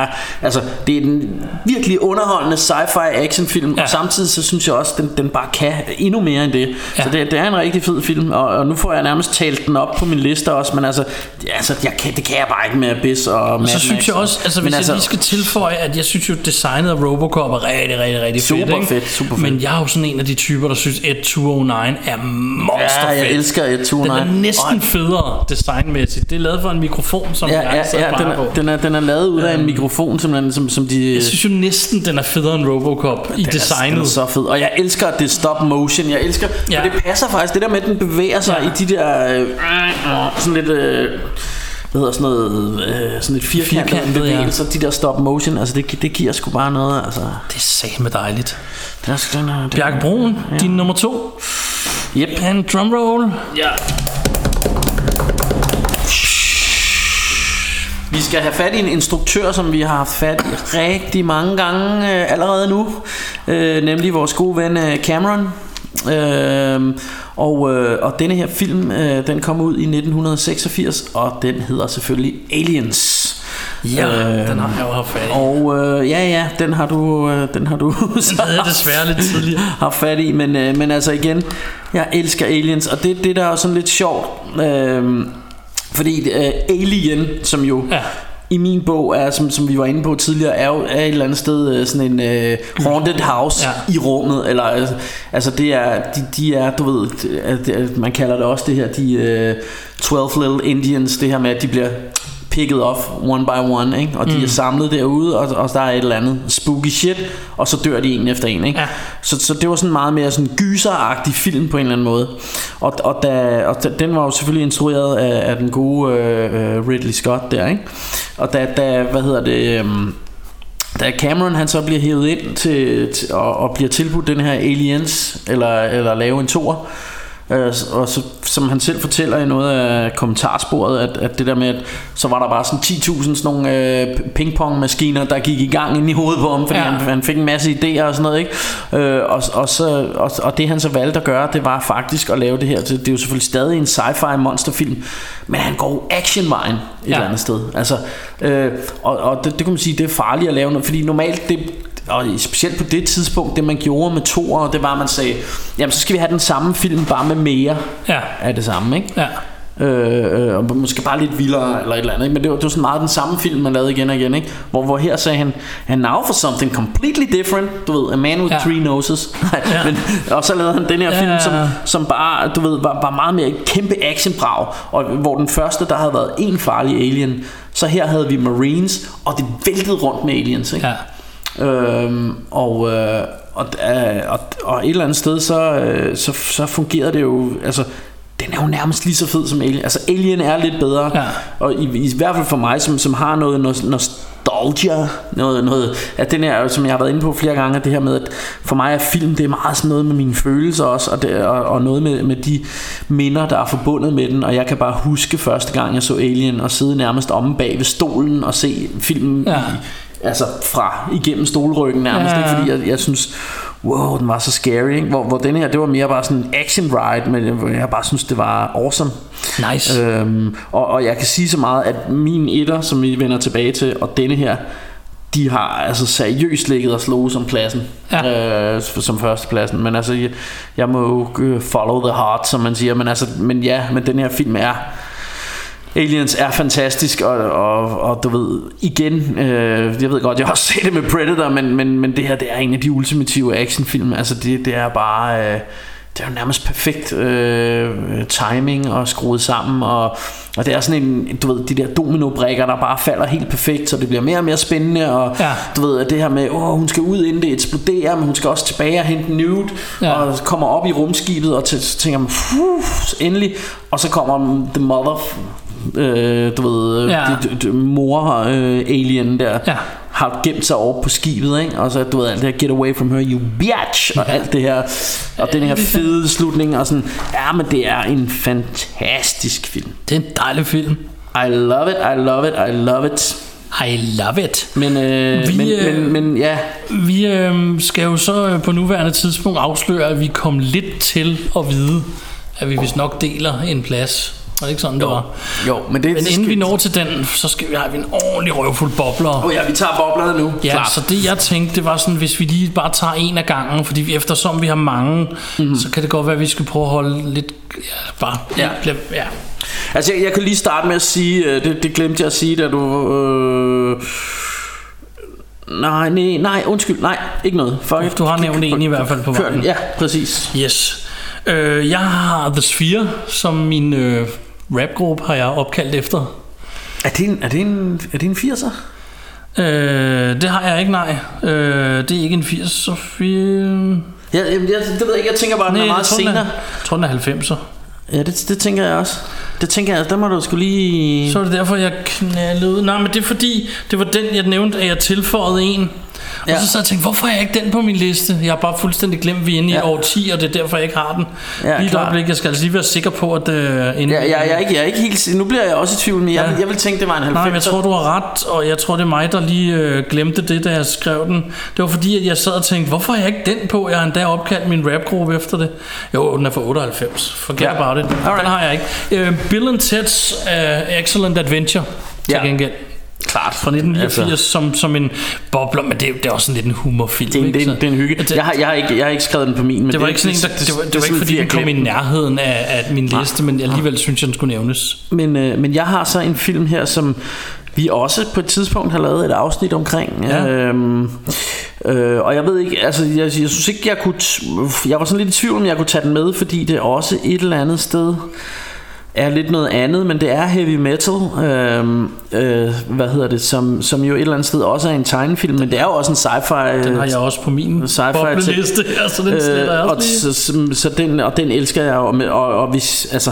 altså, det er en virkelig underholdende sci-fi actionfilm, Ja. og samtidig så synes jeg også, den, den bare kan endnu mere end det. Ja. Så det, det er en rigtig fed film, og, og nu får jeg nærmest talt den op på min liste også, men altså, altså jeg kan, det kan jeg bare ikke med Abyss og Mad Så synes Max jeg og- også, altså men hvis jeg lige skal tilføje, at jeg synes jo, designet af Robocop er rigtig, rigtig, rigtig Super fedt. ikke? fedt, super fedt. Men jeg er jo sådan en af de typer, der synes, Ed 209 er monster Ja, jeg fedt. elsker Ed 209. Den er næsten federe designmæssigt. Det er lavet for en mikrofon, som Ja, jeg ja, ja bare den, på. er, den, er, den er lavet ud af en mikrofon, simpelthen, som, som de... Jeg synes jo næsten, den er federe end Robocop i Den er, den designet. er så fed Og jeg elsker at det er stop motion Jeg elsker Ja. ja. det passer faktisk Det der med at den bevæger sig Ja. ja. i de der øh, Sådan lidt øh, Hvad hedder sådan noget øh, Sådan lidt firkantet Firkantet, ja. bevægelser De der stop motion Altså det, det giver sgu bare noget Altså Det er satme dejligt. den er, sgu- den er, den, Bjarke Broen, ja. din nummer to. Yep En drumroll. Ja Vi skal have fat i en instruktør, som vi har haft fat i rigtig mange gange øh, allerede nu. Øh, nemlig vores gode ven øh, Cameron. Øh, og, øh, og denne her film, øh, den kom ud i 1986, og den hedder selvfølgelig Aliens. Ja, øh, den har jeg jo haft fat i. Og øh, ja, ja, den har du, øh, den har du Den havde desværre lidt tidligere. haft fat i, men, øh, men altså igen, jeg elsker Aliens, og det, det der er sådan lidt sjovt, øh, fordi øh, Alien, som jo Ja. i min bog er, som, som vi var inde på tidligere, er jo er et eller andet sted øh, sådan en øh, haunted house Ja. i rummet, eller altså, altså det er, de, de er, du ved, det er- man kalder det også det her, de øh, 12 Little Indians, det her med, at de bliver picket off one by one, ikke? og de Mm. er samlet derude, og, og der er et eller andet spooky shit, og så dør de en efter en. Ikke? Ja. Så, så det var sådan meget mere sådan gyseragtig film på en eller anden måde. Og, og, da, og da, den var jo selvfølgelig instrueret af, af den gode øh, øh, Ridley Scott der, ikke? Og da, da hvad hedder det... øhm, da Cameron han så bliver hævet ind til, til og, og bliver tilbudt den her Aliens eller, eller lave en tor øh, og så, som han selv fortæller i noget af kommentarsporet at, at det der med at så var der bare sådan 10.000 sådan nogle øh, pingpong maskiner der gik i gang ind i hovedet på ham fordi Ja. han, han fik en masse idéer og sådan noget ikke øh, og, og, så, og, og det han så valgte at gøre det var faktisk at lave det her til, det er jo selvfølgelig stadig en sci-fi monsterfilm men han går actionvejen et Ja. eller andet sted altså, øh, og, og det, det kan man sige det er farligt at lave noget fordi normalt det og specielt på det tidspunkt det man gjorde med to det var at man sagde jamen så skal vi have den samme film bare med mere Ja. af det samme ikke Ja. Øh, øh, og måske bare lidt vildere eller et eller andet ikke? Men det var, det var sådan meget den samme film Man lavede igen og igen ikke? Hvor, hvor her sagde han And now for something completely different Du ved A Man With Ja. Three Noses Ja. men, Og så lavede han den her Ja, film ja, som, ja. som bare Du ved var, var meget mere kæmpe actionbrag Og hvor den første der havde været en farlig alien Så her havde vi Marines Og det væltede rundt med aliens ikke? Ja. Øhm, og, øh, og, øh, og, og et eller andet sted så, øh, så, så fungerede det jo Altså den er jo nærmest lige så fed som Alien Altså Alien er lidt bedre Ja. Og i, i hvert fald for mig som, som har noget nos- nostalgia noget, noget, at den her, som jeg har været inde på flere gange Det her med at for mig er film Det er meget sådan noget med mine følelser også Og, det, og, og noget med, med de minder Der er forbundet med den Og jeg kan bare huske første gang jeg så Alien Og sidde nærmest omme bag ved stolen Og se filmen Ja. i, Altså fra igennem stolryggen nærmest Ja, ikke? Fordi jeg, jeg synes Wow, den var så scary ikke? Hvor, hvor den her, det var mere bare sådan en action ride Men jeg bare synes det var awesome Nice. øhm, og, og jeg kan sige så meget At min etter, som vi vender tilbage til Og denne her de har altså seriøst ligget og slået som pladsen Ja. øh, som førstepladsen men altså jeg, jeg må jo øh, follow the heart som man siger men altså men ja men den her film er Aliens er fantastisk og, og, og du ved igen øh, jeg ved godt jeg har også set det med Predator men, men, men det her det er en af de ultimative actionfilm altså det, det er bare øh, det er jo nærmest perfekt øh, timing og skruet sammen og, og det er sådan en du ved de der dominobrikker der bare falder helt perfekt så det bliver mere og mere spændende og Ja. du ved at det her med åh hun skal ud inden det eksploderer men hun skal også tilbage og hente nude Ja. og kommer op i rumskibet og tænker man "Puh, endelig og så kommer the mother øh, du ved Ja. ja. det, det, mor øh, alien der Ja. har gemt sig over på skibet ikke? og så du ved alt det her get away from her you bitch og alt det her og den her fede slutning og sådan ja men det er en fantastisk film Det er en dejlig film. I love it I love it I love it I love it. men, øh, Vi, men, øh, men, men ja Vi øh, skal jo så øh, på nuværende tidspunkt afsløre, at vi kom lidt til at vide, at vi vist nok deler en plads. Var det ikke sådan, det var? jo men det Men inden skal- vi når til den, så skal vi have en ordentlig røvfuld bobler. Åh ja, vi tager boblerne nu. Ja, Klart. så det jeg tænkte, det var sådan, hvis vi lige bare tager en af gangen, fordi eftersom vi har mange, mm. så kan det godt være, at vi skal prøve at holde lidt, ja, bare, Ja. ja. ja. Altså, jeg, jeg kan lige starte med at sige, øh, det, det glemte jeg at sige, da du... Øh, nej, nej, nej, undskyld, nej, ikke noget. Fuck. Du har nævnt en i hvert fald på vejen. Ja, præcis. Yes. Øh, jeg har The Sphere som min øh, rapgruppe, har jeg opkaldt efter. Er det en, er det en, er det en 80'er? Øh, det har jeg ikke, nej. Øh, det er ikke en 80'er film. Ja, jeg, det ved jeg ikke, jeg tænker bare, at den er Nej, meget er- senere. Jeg tror, den er 90'er. Ja, det, det tænker jeg også. Det tænker jeg, der må du skulle lige... Så er det derfor, jeg knaldede ud. Nej, men det er fordi, det var den, jeg nævnte, at jeg tilføjede en. Ja. Ja. Og så sad jeg og tænkte, hvorfor har jeg ikke den på min liste? Jeg har bare fuldstændig glemt, vi er inde i Ja. ja. år 10, og det er derfor, jeg ikke har den. Ja, Lige et øjeblik, jeg skal altså lige være sikker på, at... Uh, inden Ja, jeg, jeg, er ikke, jeg er ikke helt... Nu bliver jeg også i tvivl, men jeg, Ja. jeg vil tænke, det var en 90'er. Nej, men jeg tror, du har ret, og jeg tror, det er mig, der lige øh, glemte det, da jeg skrev den. Det var fordi, at jeg sad og tænkte, hvorfor har jeg ikke den på? Jeg har endda opkaldt min rapgruppe efter det. Jo, den er fra 98. Forget Ja. ja. about it. Alright. Den har jeg ikke. Øh, Bill and Ted's uh, Excellent Adventure, til Ja. gengæld. Klart. Fra 1989 Altså, som, som en bobler, men det, er- det er også sådan lidt en humorfilm. det, er ikke? det, er det er en hygge. Det- Jeg har, jeg, har ikke, jeg har ikke skrevet den på min, men det var ikke sådan en, der, det, var, det, var ikke fordi, den kom i nærheden af, af min liste, men alligevel synes jeg, den skulle nævnes. Men, øh, men jeg har så en film her, som vi også på et tidspunkt har lavet et afsnit omkring. Ja. Øhm, øh, og jeg ved ikke, altså jeg, jeg synes ikke, jeg kunne... Jeg var sådan lidt i tvivl, om jeg kunne tage den med, fordi det er også et eller andet sted... er lidt noget andet, men det er heavy metal, øh, øh, hvad hedder det, som, som jo et eller andet sted også er en tegnefilm, men det er jo også en sci-fi. Den har jeg også på min sci-fi bobleliste her, så den sletter jeg og, også lige. så, så, den, og den elsker jeg, og, og, og hvis, altså,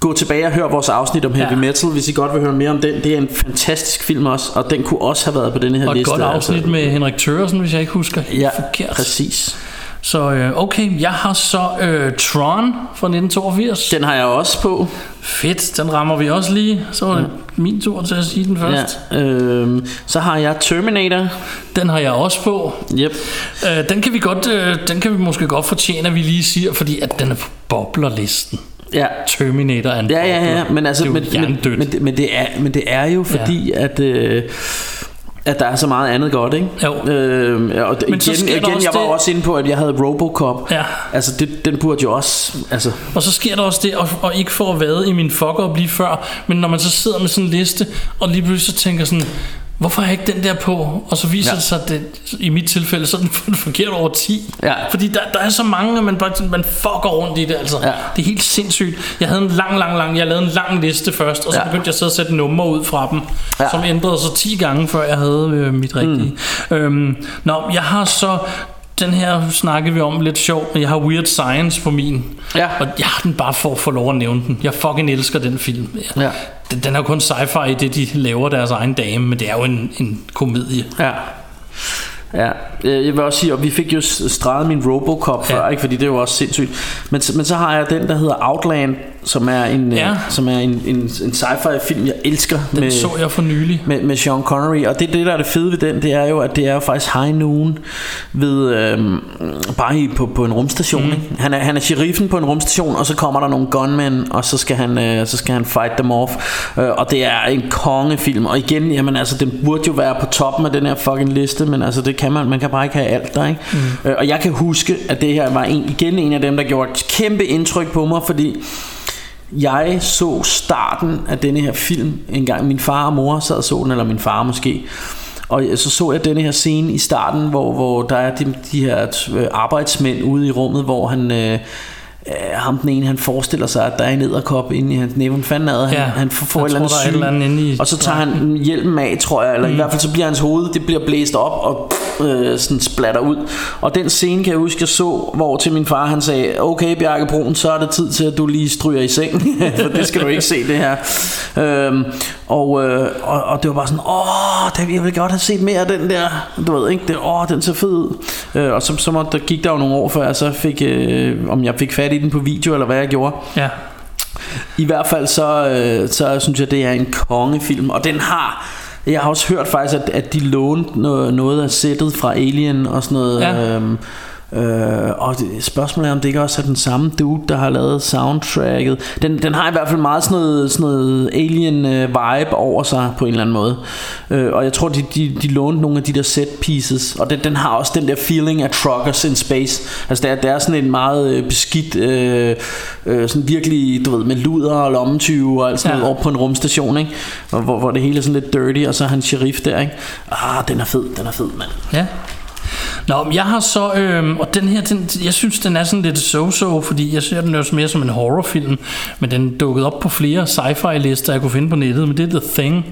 gå tilbage og hør vores afsnit om heavy Ja. metal, hvis I godt vil høre mere om den. Det er en fantastisk film også, og den kunne også have været på denne her Og et liste. godt afsnit altså. med Henrik Thøresen, hvis jeg ikke husker helt Ja, forkert. præcis. Så øh, okay, jeg har så øh, Tron fra 1982. Den har jeg også på. Fedt, den rammer vi også lige. Så var det min tur til at sige den først. Ja, øh, så har jeg Terminator. Den har jeg også på. Yep. Øh, den kan vi godt, øh, den kan vi måske godt fortjene, at vi lige siger, fordi at den er på boblerlisten. Ja. Terminator er en Ja, ja, ja, men altså, det er men, men, men, det- men, det er, men det er jo fordi, ja. at, øh, at der er så meget andet godt, ikke? Jo. Øh, og Men så igen, igen jeg var det- det... også inde på, at jeg havde Robocop. Ja. Altså, det, den burde jo også... Altså, Og så sker der også det, og, og ikke for at vade i min fuck-up lige før, men når man så sidder med sådan en liste, og lige pludselig så tænker sådan, hvorfor har jeg ikke den der på? Og så viser Ja. det sig, at det, i mit tilfælde, så er den forkert over 10. Ja. Fordi der, der er så mange, at man, bare, man fucker rundt i det. Altså. Ja. Det er helt sindssygt. Jeg havde en lang, lang, lang, jeg lavede en lang liste først, og så Ja. begyndte jeg så at sætte numre ud fra dem, Ja. som ændrede sig 10 gange, før jeg havde øh, mit rigtige. Mm. Øhm, nå, jeg har så den her snakkede vi om lidt sjovt, men jeg har Weird Science på min. Ja. Og jeg har den bare for at få lov at nævne den. Jeg fucking elsker den film. Ja. Den, den er jo kun sci-fi i det, de laver deres egen dame, men det er jo en, en komedie. ja. Ja, øh, jeg vil også sige, og vi fik jo streget min Robocop Ja. før, ikke? fordi det er jo også sindssygt. Men, men så har jeg den, der hedder Outland, som er en, Ja. øh, som er en, en, en sci-fi film, jeg elsker. Den med, så jeg for nylig. med, med Sean Connery Og det, det der er det fede ved den Det er jo at det er jo faktisk high noon Ved øhm, Bare i, på, på en rumstation mm. ikke? Han, er, han er sheriffen på en rumstation Og så kommer der nogle gunmen Og så skal han, øh, så skal han fight them off øh, Og det er en kongefilm Og igen Jamen altså den burde jo være på toppen Af den her fucking liste Men altså det kan man Man kan bare ikke have alt der ikke? Mm. Øh, og jeg kan huske At det her var en, igen en af dem Der gjorde et kæmpe indtryk på mig Fordi jeg så starten af denne her film en gang. Min far og mor sad og så den, eller min far måske. Og så så jeg denne her scene i starten, hvor, hvor der er de, de her øh, arbejdsmænd ude i rummet, hvor han... Øh, øh, ham den ene, han forestiller sig, at der er en edderkop inde i hans næve. Hvad fanden det? Han, Ja, han får, et eller andet syg. eller andet i Og så tager han hjelmen af, tror jeg. Eller mm. i hvert fald så bliver hans hoved, det bliver blæst op og øh, sådan splatter ud. Og den scene kan jeg huske, jeg så, hvor til min far han sagde, okay Bjarke Brun, så er det tid til, at du lige stryger i seng. For det skal du ikke se det her. Øhm, og, øh, og, og det var bare sådan, åh, det, jeg vil godt have set mere af den der. Du ved ikke, det, åh, den ser fed ud. Øh, og så, så må, der gik der jo nogle år, før jeg så fik, øh, om jeg fik fat i den på video, eller hvad jeg gjorde. Ja. I hvert fald så, øh, så synes jeg, det er en kongefilm, og den har... Jeg har også hørt faktisk, at, at de lånte noget, noget af sættet fra Alien og sådan noget. Ja. Øhm, Øh, og det, spørgsmålet er om det ikke også er den samme dude Der har lavet soundtracket Den, den har i hvert fald meget sådan noget, sådan noget Alien øh, vibe over sig På en eller anden måde øh, Og jeg tror de, de, de lånte nogle af de der set pieces Og den, den har også den der feeling af Truckers in Space Altså det er, det er sådan en meget øh, beskidt øh, øh, Sådan virkelig Du ved med luder og lommetyve Og alt sådan Ja. noget over på en rumstation ikke? Og hvor, hvor det hele er sådan lidt dirty Og så er han sheriff der ikke? Ah den er fed, den er fed mand Ja. Nå, men jeg har så, øhm, og den her, den, jeg synes, den er sådan lidt so-so, fordi jeg ser den jo mere som en horrorfilm, men den dukkede op på flere sci-fi lister, jeg kunne finde på nettet, men det er The Thing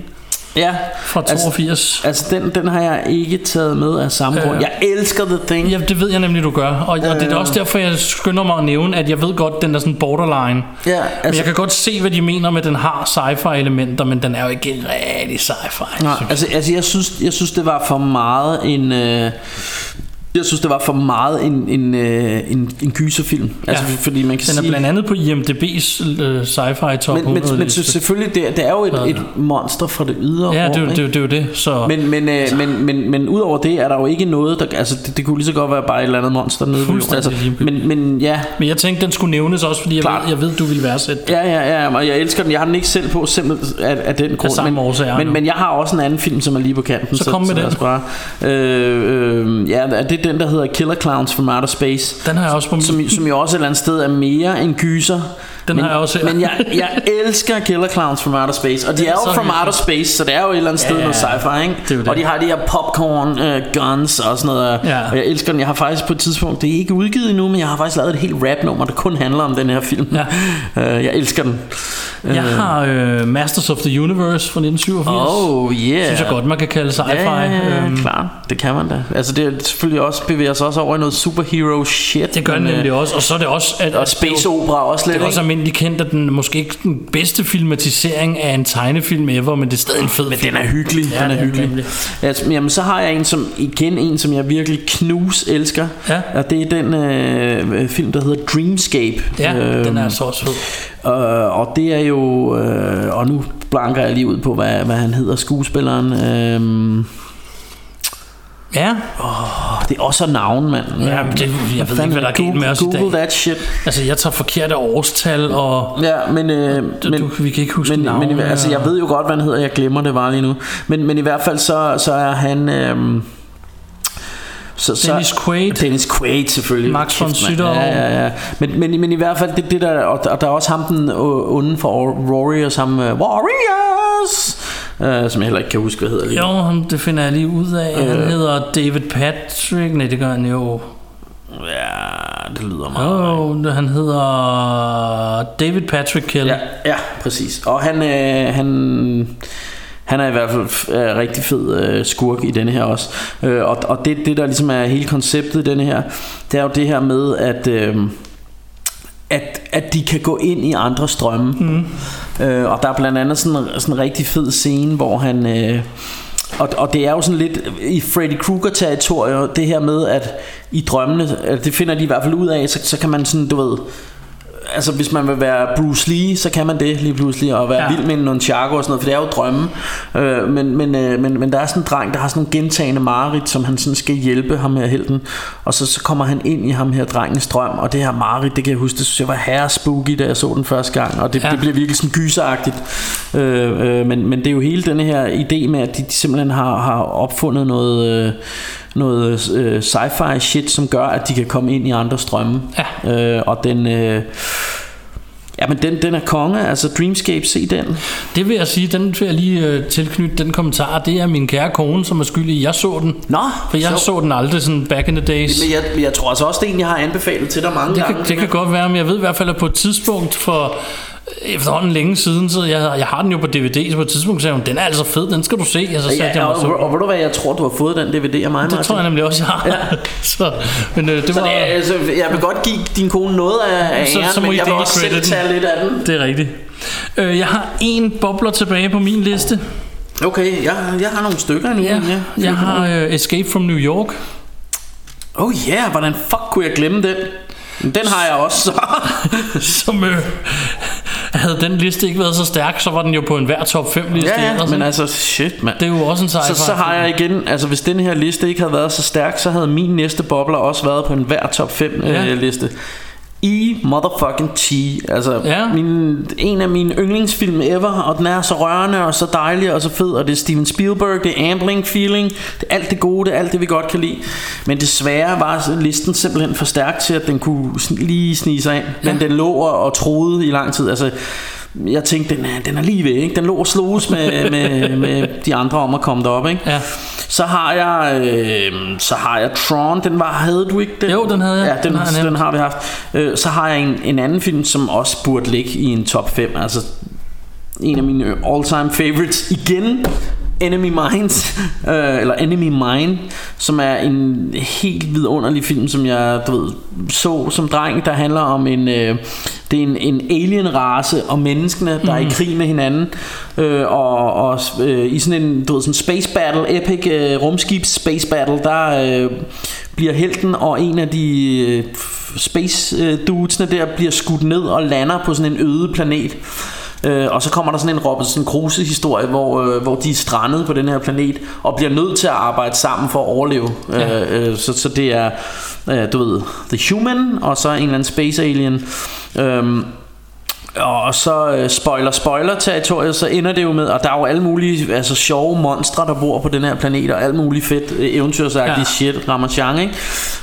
Ja fra 82. Altså den, den har jeg ikke taget med af samme Øh. grund Jeg elsker The Thing Ja, det ved jeg nemlig, du gør. Og, og det er også derfor, jeg skynder mig at nævne, at jeg ved godt, den er sådan borderline. Ja, Men altså, jeg kan godt se, hvad de mener med, at den har sci-fi elementer, men den er jo ikke rigtig sci-fi. nej, altså, altså jeg, synes, jeg synes det var for meget en øh, Jeg synes det var for meget en, en, øh, en, en gyserfilm Altså Ja. fordi man kan Den er sige blandt andet på IMDb's øh, sci-fi top men, 100 men, men selvfølgelig det, det er jo et, et monster fra det ydre Ja, det, er jo- det, er jo- det er jo det. Så Men, men, øh, men, men, men udover det er der jo ikke noget der, Altså det, det kunne lige så godt være bare et eller andet monster nede ved altså, men, men ja Men jeg tænkte, den skulle nævnes også, fordi jeg, ved, jeg ved, du vil værdsætte den. Ja, ja, ja, og jeg elsker den. Jeg har den ikke selv på simpelthen af, af den grund. samme men, årsager men, nu. men jeg har også en anden film, som er lige på kanten. Så kom med så den. os Bare, øh, øh, ja, det den, der hedder Killer Clowns from Outer Space. Den har jeg også på min. Som, som jo også et eller andet sted er mere en gyser. Den men, har jeg også her. Men jeg, jeg elsker Killer Clowns from Outer Space, og de er er jo from outer space, så det er jo et eller andet sted Ja, noget sci-fi, ikke? det det. Og de har de her popcorn uh, guns og sådan noget, Ja. og jeg elsker den. Jeg har faktisk på et tidspunkt, det er ikke udgivet endnu, men jeg har faktisk lavet et helt rap-nummer, der kun handler om den her film. Ja. Uh, jeg elsker den. Jeg har øh, Masters of the Universe fra 1987. Oh yeah. Synes jeg godt, man kan kalde sci-fi. Ja, ja, ja, Øhm, klart. Det kan man da. Altså det er selvfølgelig også bevæger sig også over i noget superhero shit. Det gør øh, nemlig også. Og så er det også... At, Og space det er opera også lidt, Det er også ikke? almindeligt kendt, at den måske ikke den bedste filmatisering af en tegnefilm ever, men det er stadig en fed Men film. den er hyggelig. Ja, den er hyggelig. nemlig. Altså, jamen, så har jeg en, som igen en, som jeg virkelig knus elsker. Ja. Og det er den øh, film, der hedder Dreamscape. Ja, Øhm, den er så også fed. Øh, og det er jo øh, Og nu blanker jeg lige ud på Hvad, hvad han hedder skuespilleren øh, Ja, Det er også navn mand Ja, det- jeg ved ikke, fanden hvad der er galt med os i Google dag. that shit altså jeg tager forkerte årstal, og Ja, men, øh, men du, vi kan ikke huske men, navne. men altså, jeg ved jo godt, hvad han hedder. Jeg glemmer det bare lige nu. Men, men i hvert fald, så, så er han... Øhm, så, så, Dennis Quaid. Dennis Quaid selvfølgelig. Max von. Sydow. Ja, ja, ja. Men, men, men i hvert fald, det, det der, og, og der er også ham den øh, onde for Warriors, ham uh, Warriors, uh, som jeg heller ikke kan huske, hvad hedder lige. Jo, ham- det finder jeg lige ud af. Han Øh. hedder David Patrick. Nej, det gør han jo. Ja, det lyder meget. Jo, han hedder David Patrick Kelly. Ja, ja, præcis. Og han, øh, han, han er i hvert fald øh, rigtig fed øh, skurk i denne her også. Øh, og og det, det, der ligesom er hele konceptet i denne her, det er jo det her med, at... Øh, at, at de kan gå ind i andre strømme. Mm. Øh, og der er blandt andet sådan, en- sådan en rigtig fed scene, hvor han... Øh, og, og det er jo sådan lidt i Freddy Krueger territorium det her med at i drømmene det finder de i hvert fald ud af så, så kan man sådan du ved altså hvis man vil være Bruce Lee, så kan man det lige pludselig, og være Ja. vild med en nunchaku og sådan noget, for det er jo drømme. Øh, men, men, øh, men, men der er sådan en dreng, der har sådan nogle gentagende mareridt, som han sådan skal hjælpe ham her helten, og så, så kommer han ind i ham her drengens drøm, og det her mareridt, det kan jeg huske, det synes jeg var herre spooky, da jeg så den første gang, og det, Ja. det bliver virkelig sådan gyseragtigt. Øh, øh, men, men det er jo hele denne her idé med, at de, de simpelthen har, har opfundet noget... Øh, noget øh, sci-fi shit, som gør, at de kan komme ind i andre strømme. Ja. Øh, og den... Øh, Ja, men den, den er konge, altså Dreamscape, se den. Det vil jeg sige, den vil jeg lige øh, tilknytte den kommentar. Det er min kære kone, som er skyldig. Jeg så den. Nå, For jeg så- så den aldrig sådan back in the days. Men jeg, jeg tror altså også, det er en, jeg har anbefalet til dig mange Det gange. kan, det kan godt være, men jeg ved i hvert fald, at på et tidspunkt for efterhånden længe siden, så jeg, jeg har den jo på DVD, så på et tidspunkt sagde hun, den er altså fed, den skal du se. Og så satte Ja, jeg mig og, så. og, og ved du hvad, jeg tror, du har fået den DVD af mig, Det tror jeg nemlig også, jeg har. Ja. så, men øh, det Så var... det, altså, jeg vil godt give din kone noget af, af Så- æren, så må men I jeg vil også selv tage lidt af den. Det er rigtigt. Øh, jeg har en bobler tilbage på min liste. Okay, jeg, jeg har nogle stykker endnu. Ja, ja. jeg har øh, Escape from New York. Oh yeah, hvordan fuck kunne jeg glemme den? Den har jeg også, så. som øh, havde den liste ikke været så stærk, så var den jo på en hver top 5 liste. ja, ja, men altså, shit, mand. det er jo også en sci-fi. Så, så har jeg igen, altså hvis den her liste ikke havde været så stærk, så havde min næste bobler også været på en hver top 5 Ja. ja. øh, liste. I motherfucking T Altså Ja. min, en af mine yndlingsfilm ever Og den er så rørende og så dejlig og så fed Og det er Steven Spielberg, det er Ambling Feeling Det er alt det gode, det er alt det vi godt kan lide. Men desværre var listen simpelthen for stærk til At den kunne lige snige sig ind. Men den lå og, og troede i lang tid. Altså jeg tænkte, den er, den er lige ved, ikke? Den lå og sloges med, med, med de andre om at komme derop, ikke? Ja. Så har jeg øh, Så har jeg Tron Den var, havde du ikke den? Jo, den havde jeg. Ja, den, Den har jeg den har vi haft øh, Så har jeg en, en anden film Som også burde ligge i en top 5 Altså en af mine all time favorites Igen Enemy Minds øh, Eller Enemy Mine Som er en helt vidunderlig film Som jeg du ved, så som dreng Der handler om en øh, Det er en, en alien race Og menneskene der er i krig med hinanden øh, Og, og øh, i sådan en du ved, sådan space battle Epic øh, rumskibs space battle Der øh, bliver helten Og en af de øh, Space øh, dudesene der Bliver skudt ned og lander på sådan en øde planet Øh, og så kommer der sådan en Robinson Crusoe historie hvor, øh, hvor de er strandet på den her planet Og bliver nødt til at arbejde sammen for at overleve Ja. øh, øh, så, så det er øh, Du ved The Human Og så en eller anden Space Alien øhm, og så øh, spoiler spoiler territoriet Så ender det jo med Og der er jo alle mulige altså, sjove monstre Der bor på den her planet Og alt muligt fedt øh, eventyrsagtigt Ja. ja. shit Ramachan ikke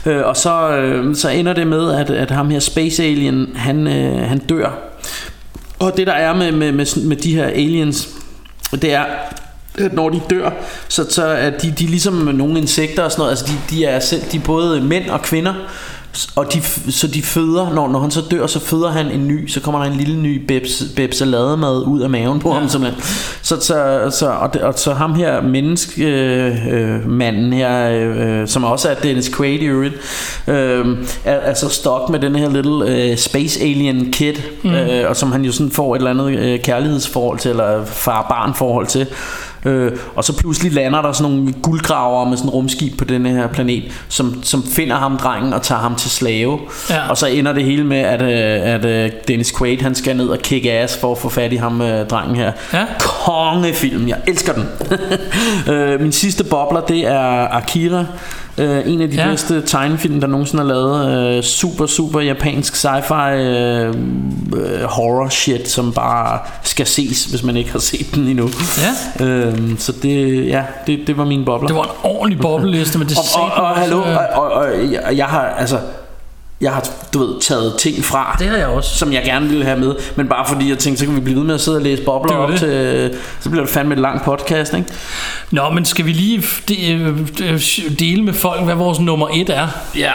øh, Og så, øh, så ender det med at, at ham her Space Alien Han, øh, han dør og det der er med, med, med, med de her aliens, det er, at når de dør, så, så er de, de er ligesom nogle insekter og sådan noget. Altså de, de er selv, de er både mænd og kvinder. Og de, så de føder, når, når han så dør, så føder han en ny, så kommer der en lille ny bebs, bebsalademad ud af maven på ja. ham simpelthen. Så, så, så, og, det, og så ham her menneskemanden øh, manden her, øh, som også er Dennis Quaid i øvrigt, øh, er, er så stok med den her lille øh, space alien kid, mm. øh, og som han jo sådan får et eller andet øh, kærlighedsforhold til, eller far-barn forhold til. Øh, og så pludselig lander der sådan nogle guldgraver med sådan en rumskib på denne her planet, som, som finder ham drengen og tager ham til slave. Ja. Og så ender det hele med, at, øh, at øh, Dennis Quaid han skal ned og kick ass for at få fat i ham øh, drengen her. Ja. Kongefilm, jeg elsker den. øh, min sidste bobler, det er Akira. Uh, en af de ja. bedste tegnefilm, der nogensinde er lavet. Uh, super, super japansk sci-fi uh, horror shit, som bare skal ses, hvis man ikke har set den endnu. Ja. Uh, så det, ja, det, det var min bobler. Det var en ordentlig bobleliste, men det og, og, og, hallo, og, og, og jeg, jeg har, altså, jeg har, du ved, taget ting fra, det har jeg også. som jeg gerne ville have med, men bare fordi jeg tænkte, så kan vi blive ved med at sidde og læse bobler op det. til, så bliver det fandme et langt podcast, ikke? Nå, men skal vi lige dele med folk, hvad vores nummer et er? Ja.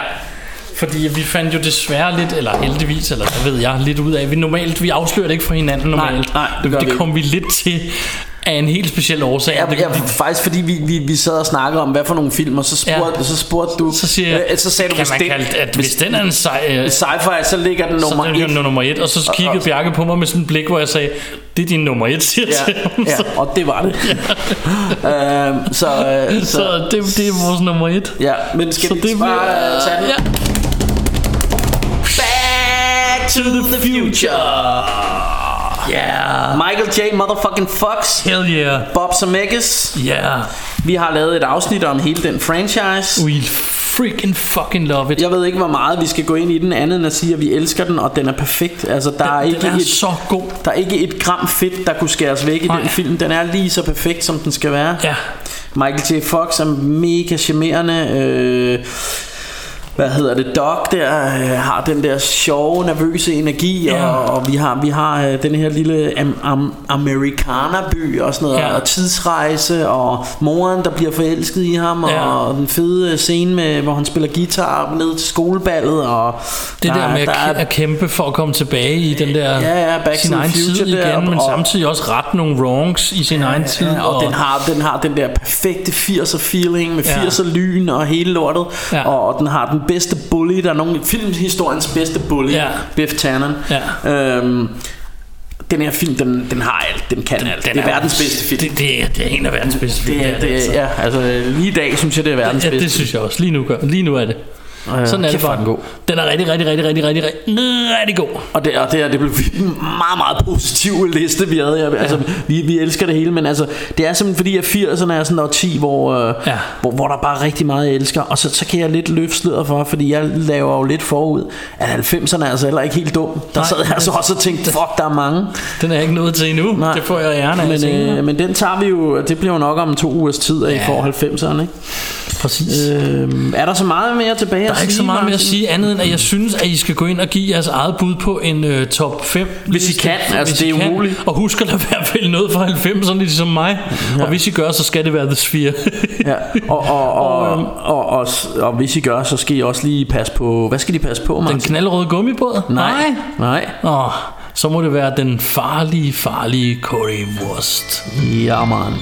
Fordi vi fandt jo desværre lidt, eller heldigvis, eller hvad ved jeg, lidt ud af, vi normalt, vi afslører det ikke for hinanden normalt. Nej, nej det, det kom vi lidt til af en helt speciel årsag. Ja, ja, faktisk fordi vi, vi, vi sad og snakkede om, hvad for nogle film, og så spurgte, ja. så spurgte du... Så, siger, øh, så sagde du, hvis, det, kalde, at hvis, hvis den er en sci, øh, sci-fi, så ligger den nummer så et. Så nummer et, og så kiggede Bjarke på mig med sådan et blik, hvor jeg sagde, det er din nummer et, siger ja, til Ja, og det var det. Ja. øhm, så, øh, så, så det, det er vores nummer et. Ja, men skal så vi det bare bliver, tage den? Ja. Back to the future. Yeah. Michael J. Motherfucking Fox. Hell yeah. Bob Zemeckis. Yeah. Vi har lavet et afsnit om hele den franchise. We freaking fucking love it. Jeg ved ikke, hvor meget vi skal gå ind i den andet end at sige, at vi elsker den, og den er perfekt. Altså, der den, er ikke den er et, så god. Der er ikke et gram fedt, der kunne skæres væk i Nej. den film. Den er lige så perfekt, som den skal være. Ja. Michael J. Fox er mega charmerende. Øh, hvad hedder det, Doc der øh, har den der sjove, nervøse energi, ja. og, og vi har vi har øh, den her lille am, am, amerikanerby og sådan noget, ja. og tidsrejse, og moren, der bliver forelsket i ham, ja. og den fede scene, med, hvor han spiller guitar ned til skoleballet, og det der, der med der at, at kæmpe for at komme tilbage i den der ja, ja, back sin egen tid igen, der, men og, samtidig også ret nogle wrongs i sin ja, egen tid. Ja, og, og den, har, den har den der perfekte 80'er feeling med 80'er lyn og hele lortet, ja. og, og den har den bedste bully Der er nogen filmhistoriens bedste bully ja. Biff Tannen ja. øhm, den her film, den, den har alt, den kan den, alt. Den det er, er verdens bedste film. Det, det, er, det er en af verdens bedste film. Det er, det altså. Ja, altså lige i dag synes jeg, det er verdens ja, bedste. det synes jeg også. Lige nu, gør, lige nu er det. Ja, Sådan er det. Den, god. den er rigtig, rigtig, rigtig, rigtig, rigtig, rigtig, god. Og det, og det, er, det blev en meget, meget positiv liste, vi havde. Ja. Altså, vi, vi elsker det hele, men altså, det er simpelthen fordi, at 80'erne er sådan 10, hvor, øh, ja. hvor, hvor der bare er rigtig meget, jeg elsker. Og så, så kan jeg lidt løfte sløret for, fordi jeg laver jo lidt forud, at 90'erne er altså heller ikke helt dum. Der Nej, sad jeg altså også og tænkte, fuck, der er mange. Den er jeg ikke nået til endnu. Nej. Det får jeg gerne af men, øh, men den tager vi jo, det bliver jo nok om to ugers tid af ja. for 90'erne. Ikke? Præcis. Øh, er der så meget mere tilbage Der er ikke så meget mere at sige andet end, at jeg synes, at I skal gå ind og give jeres eget bud på en uh, top 5 Hvis I kan, altså hvis det er umuligt. Og husk at lade være vælge noget fra 90'erne, ligesom mig. Ja. Og hvis I gør, så skal det være The Sphere. ja. og, og, og, og, og, og, og, hvis I gør, så skal I også lige passe på, hvad skal de passe på, Martin? Den knaldrøde gummibåd? Nej. Nej. Åh, så må det være den farlige, farlige Currywurst. Ja, man.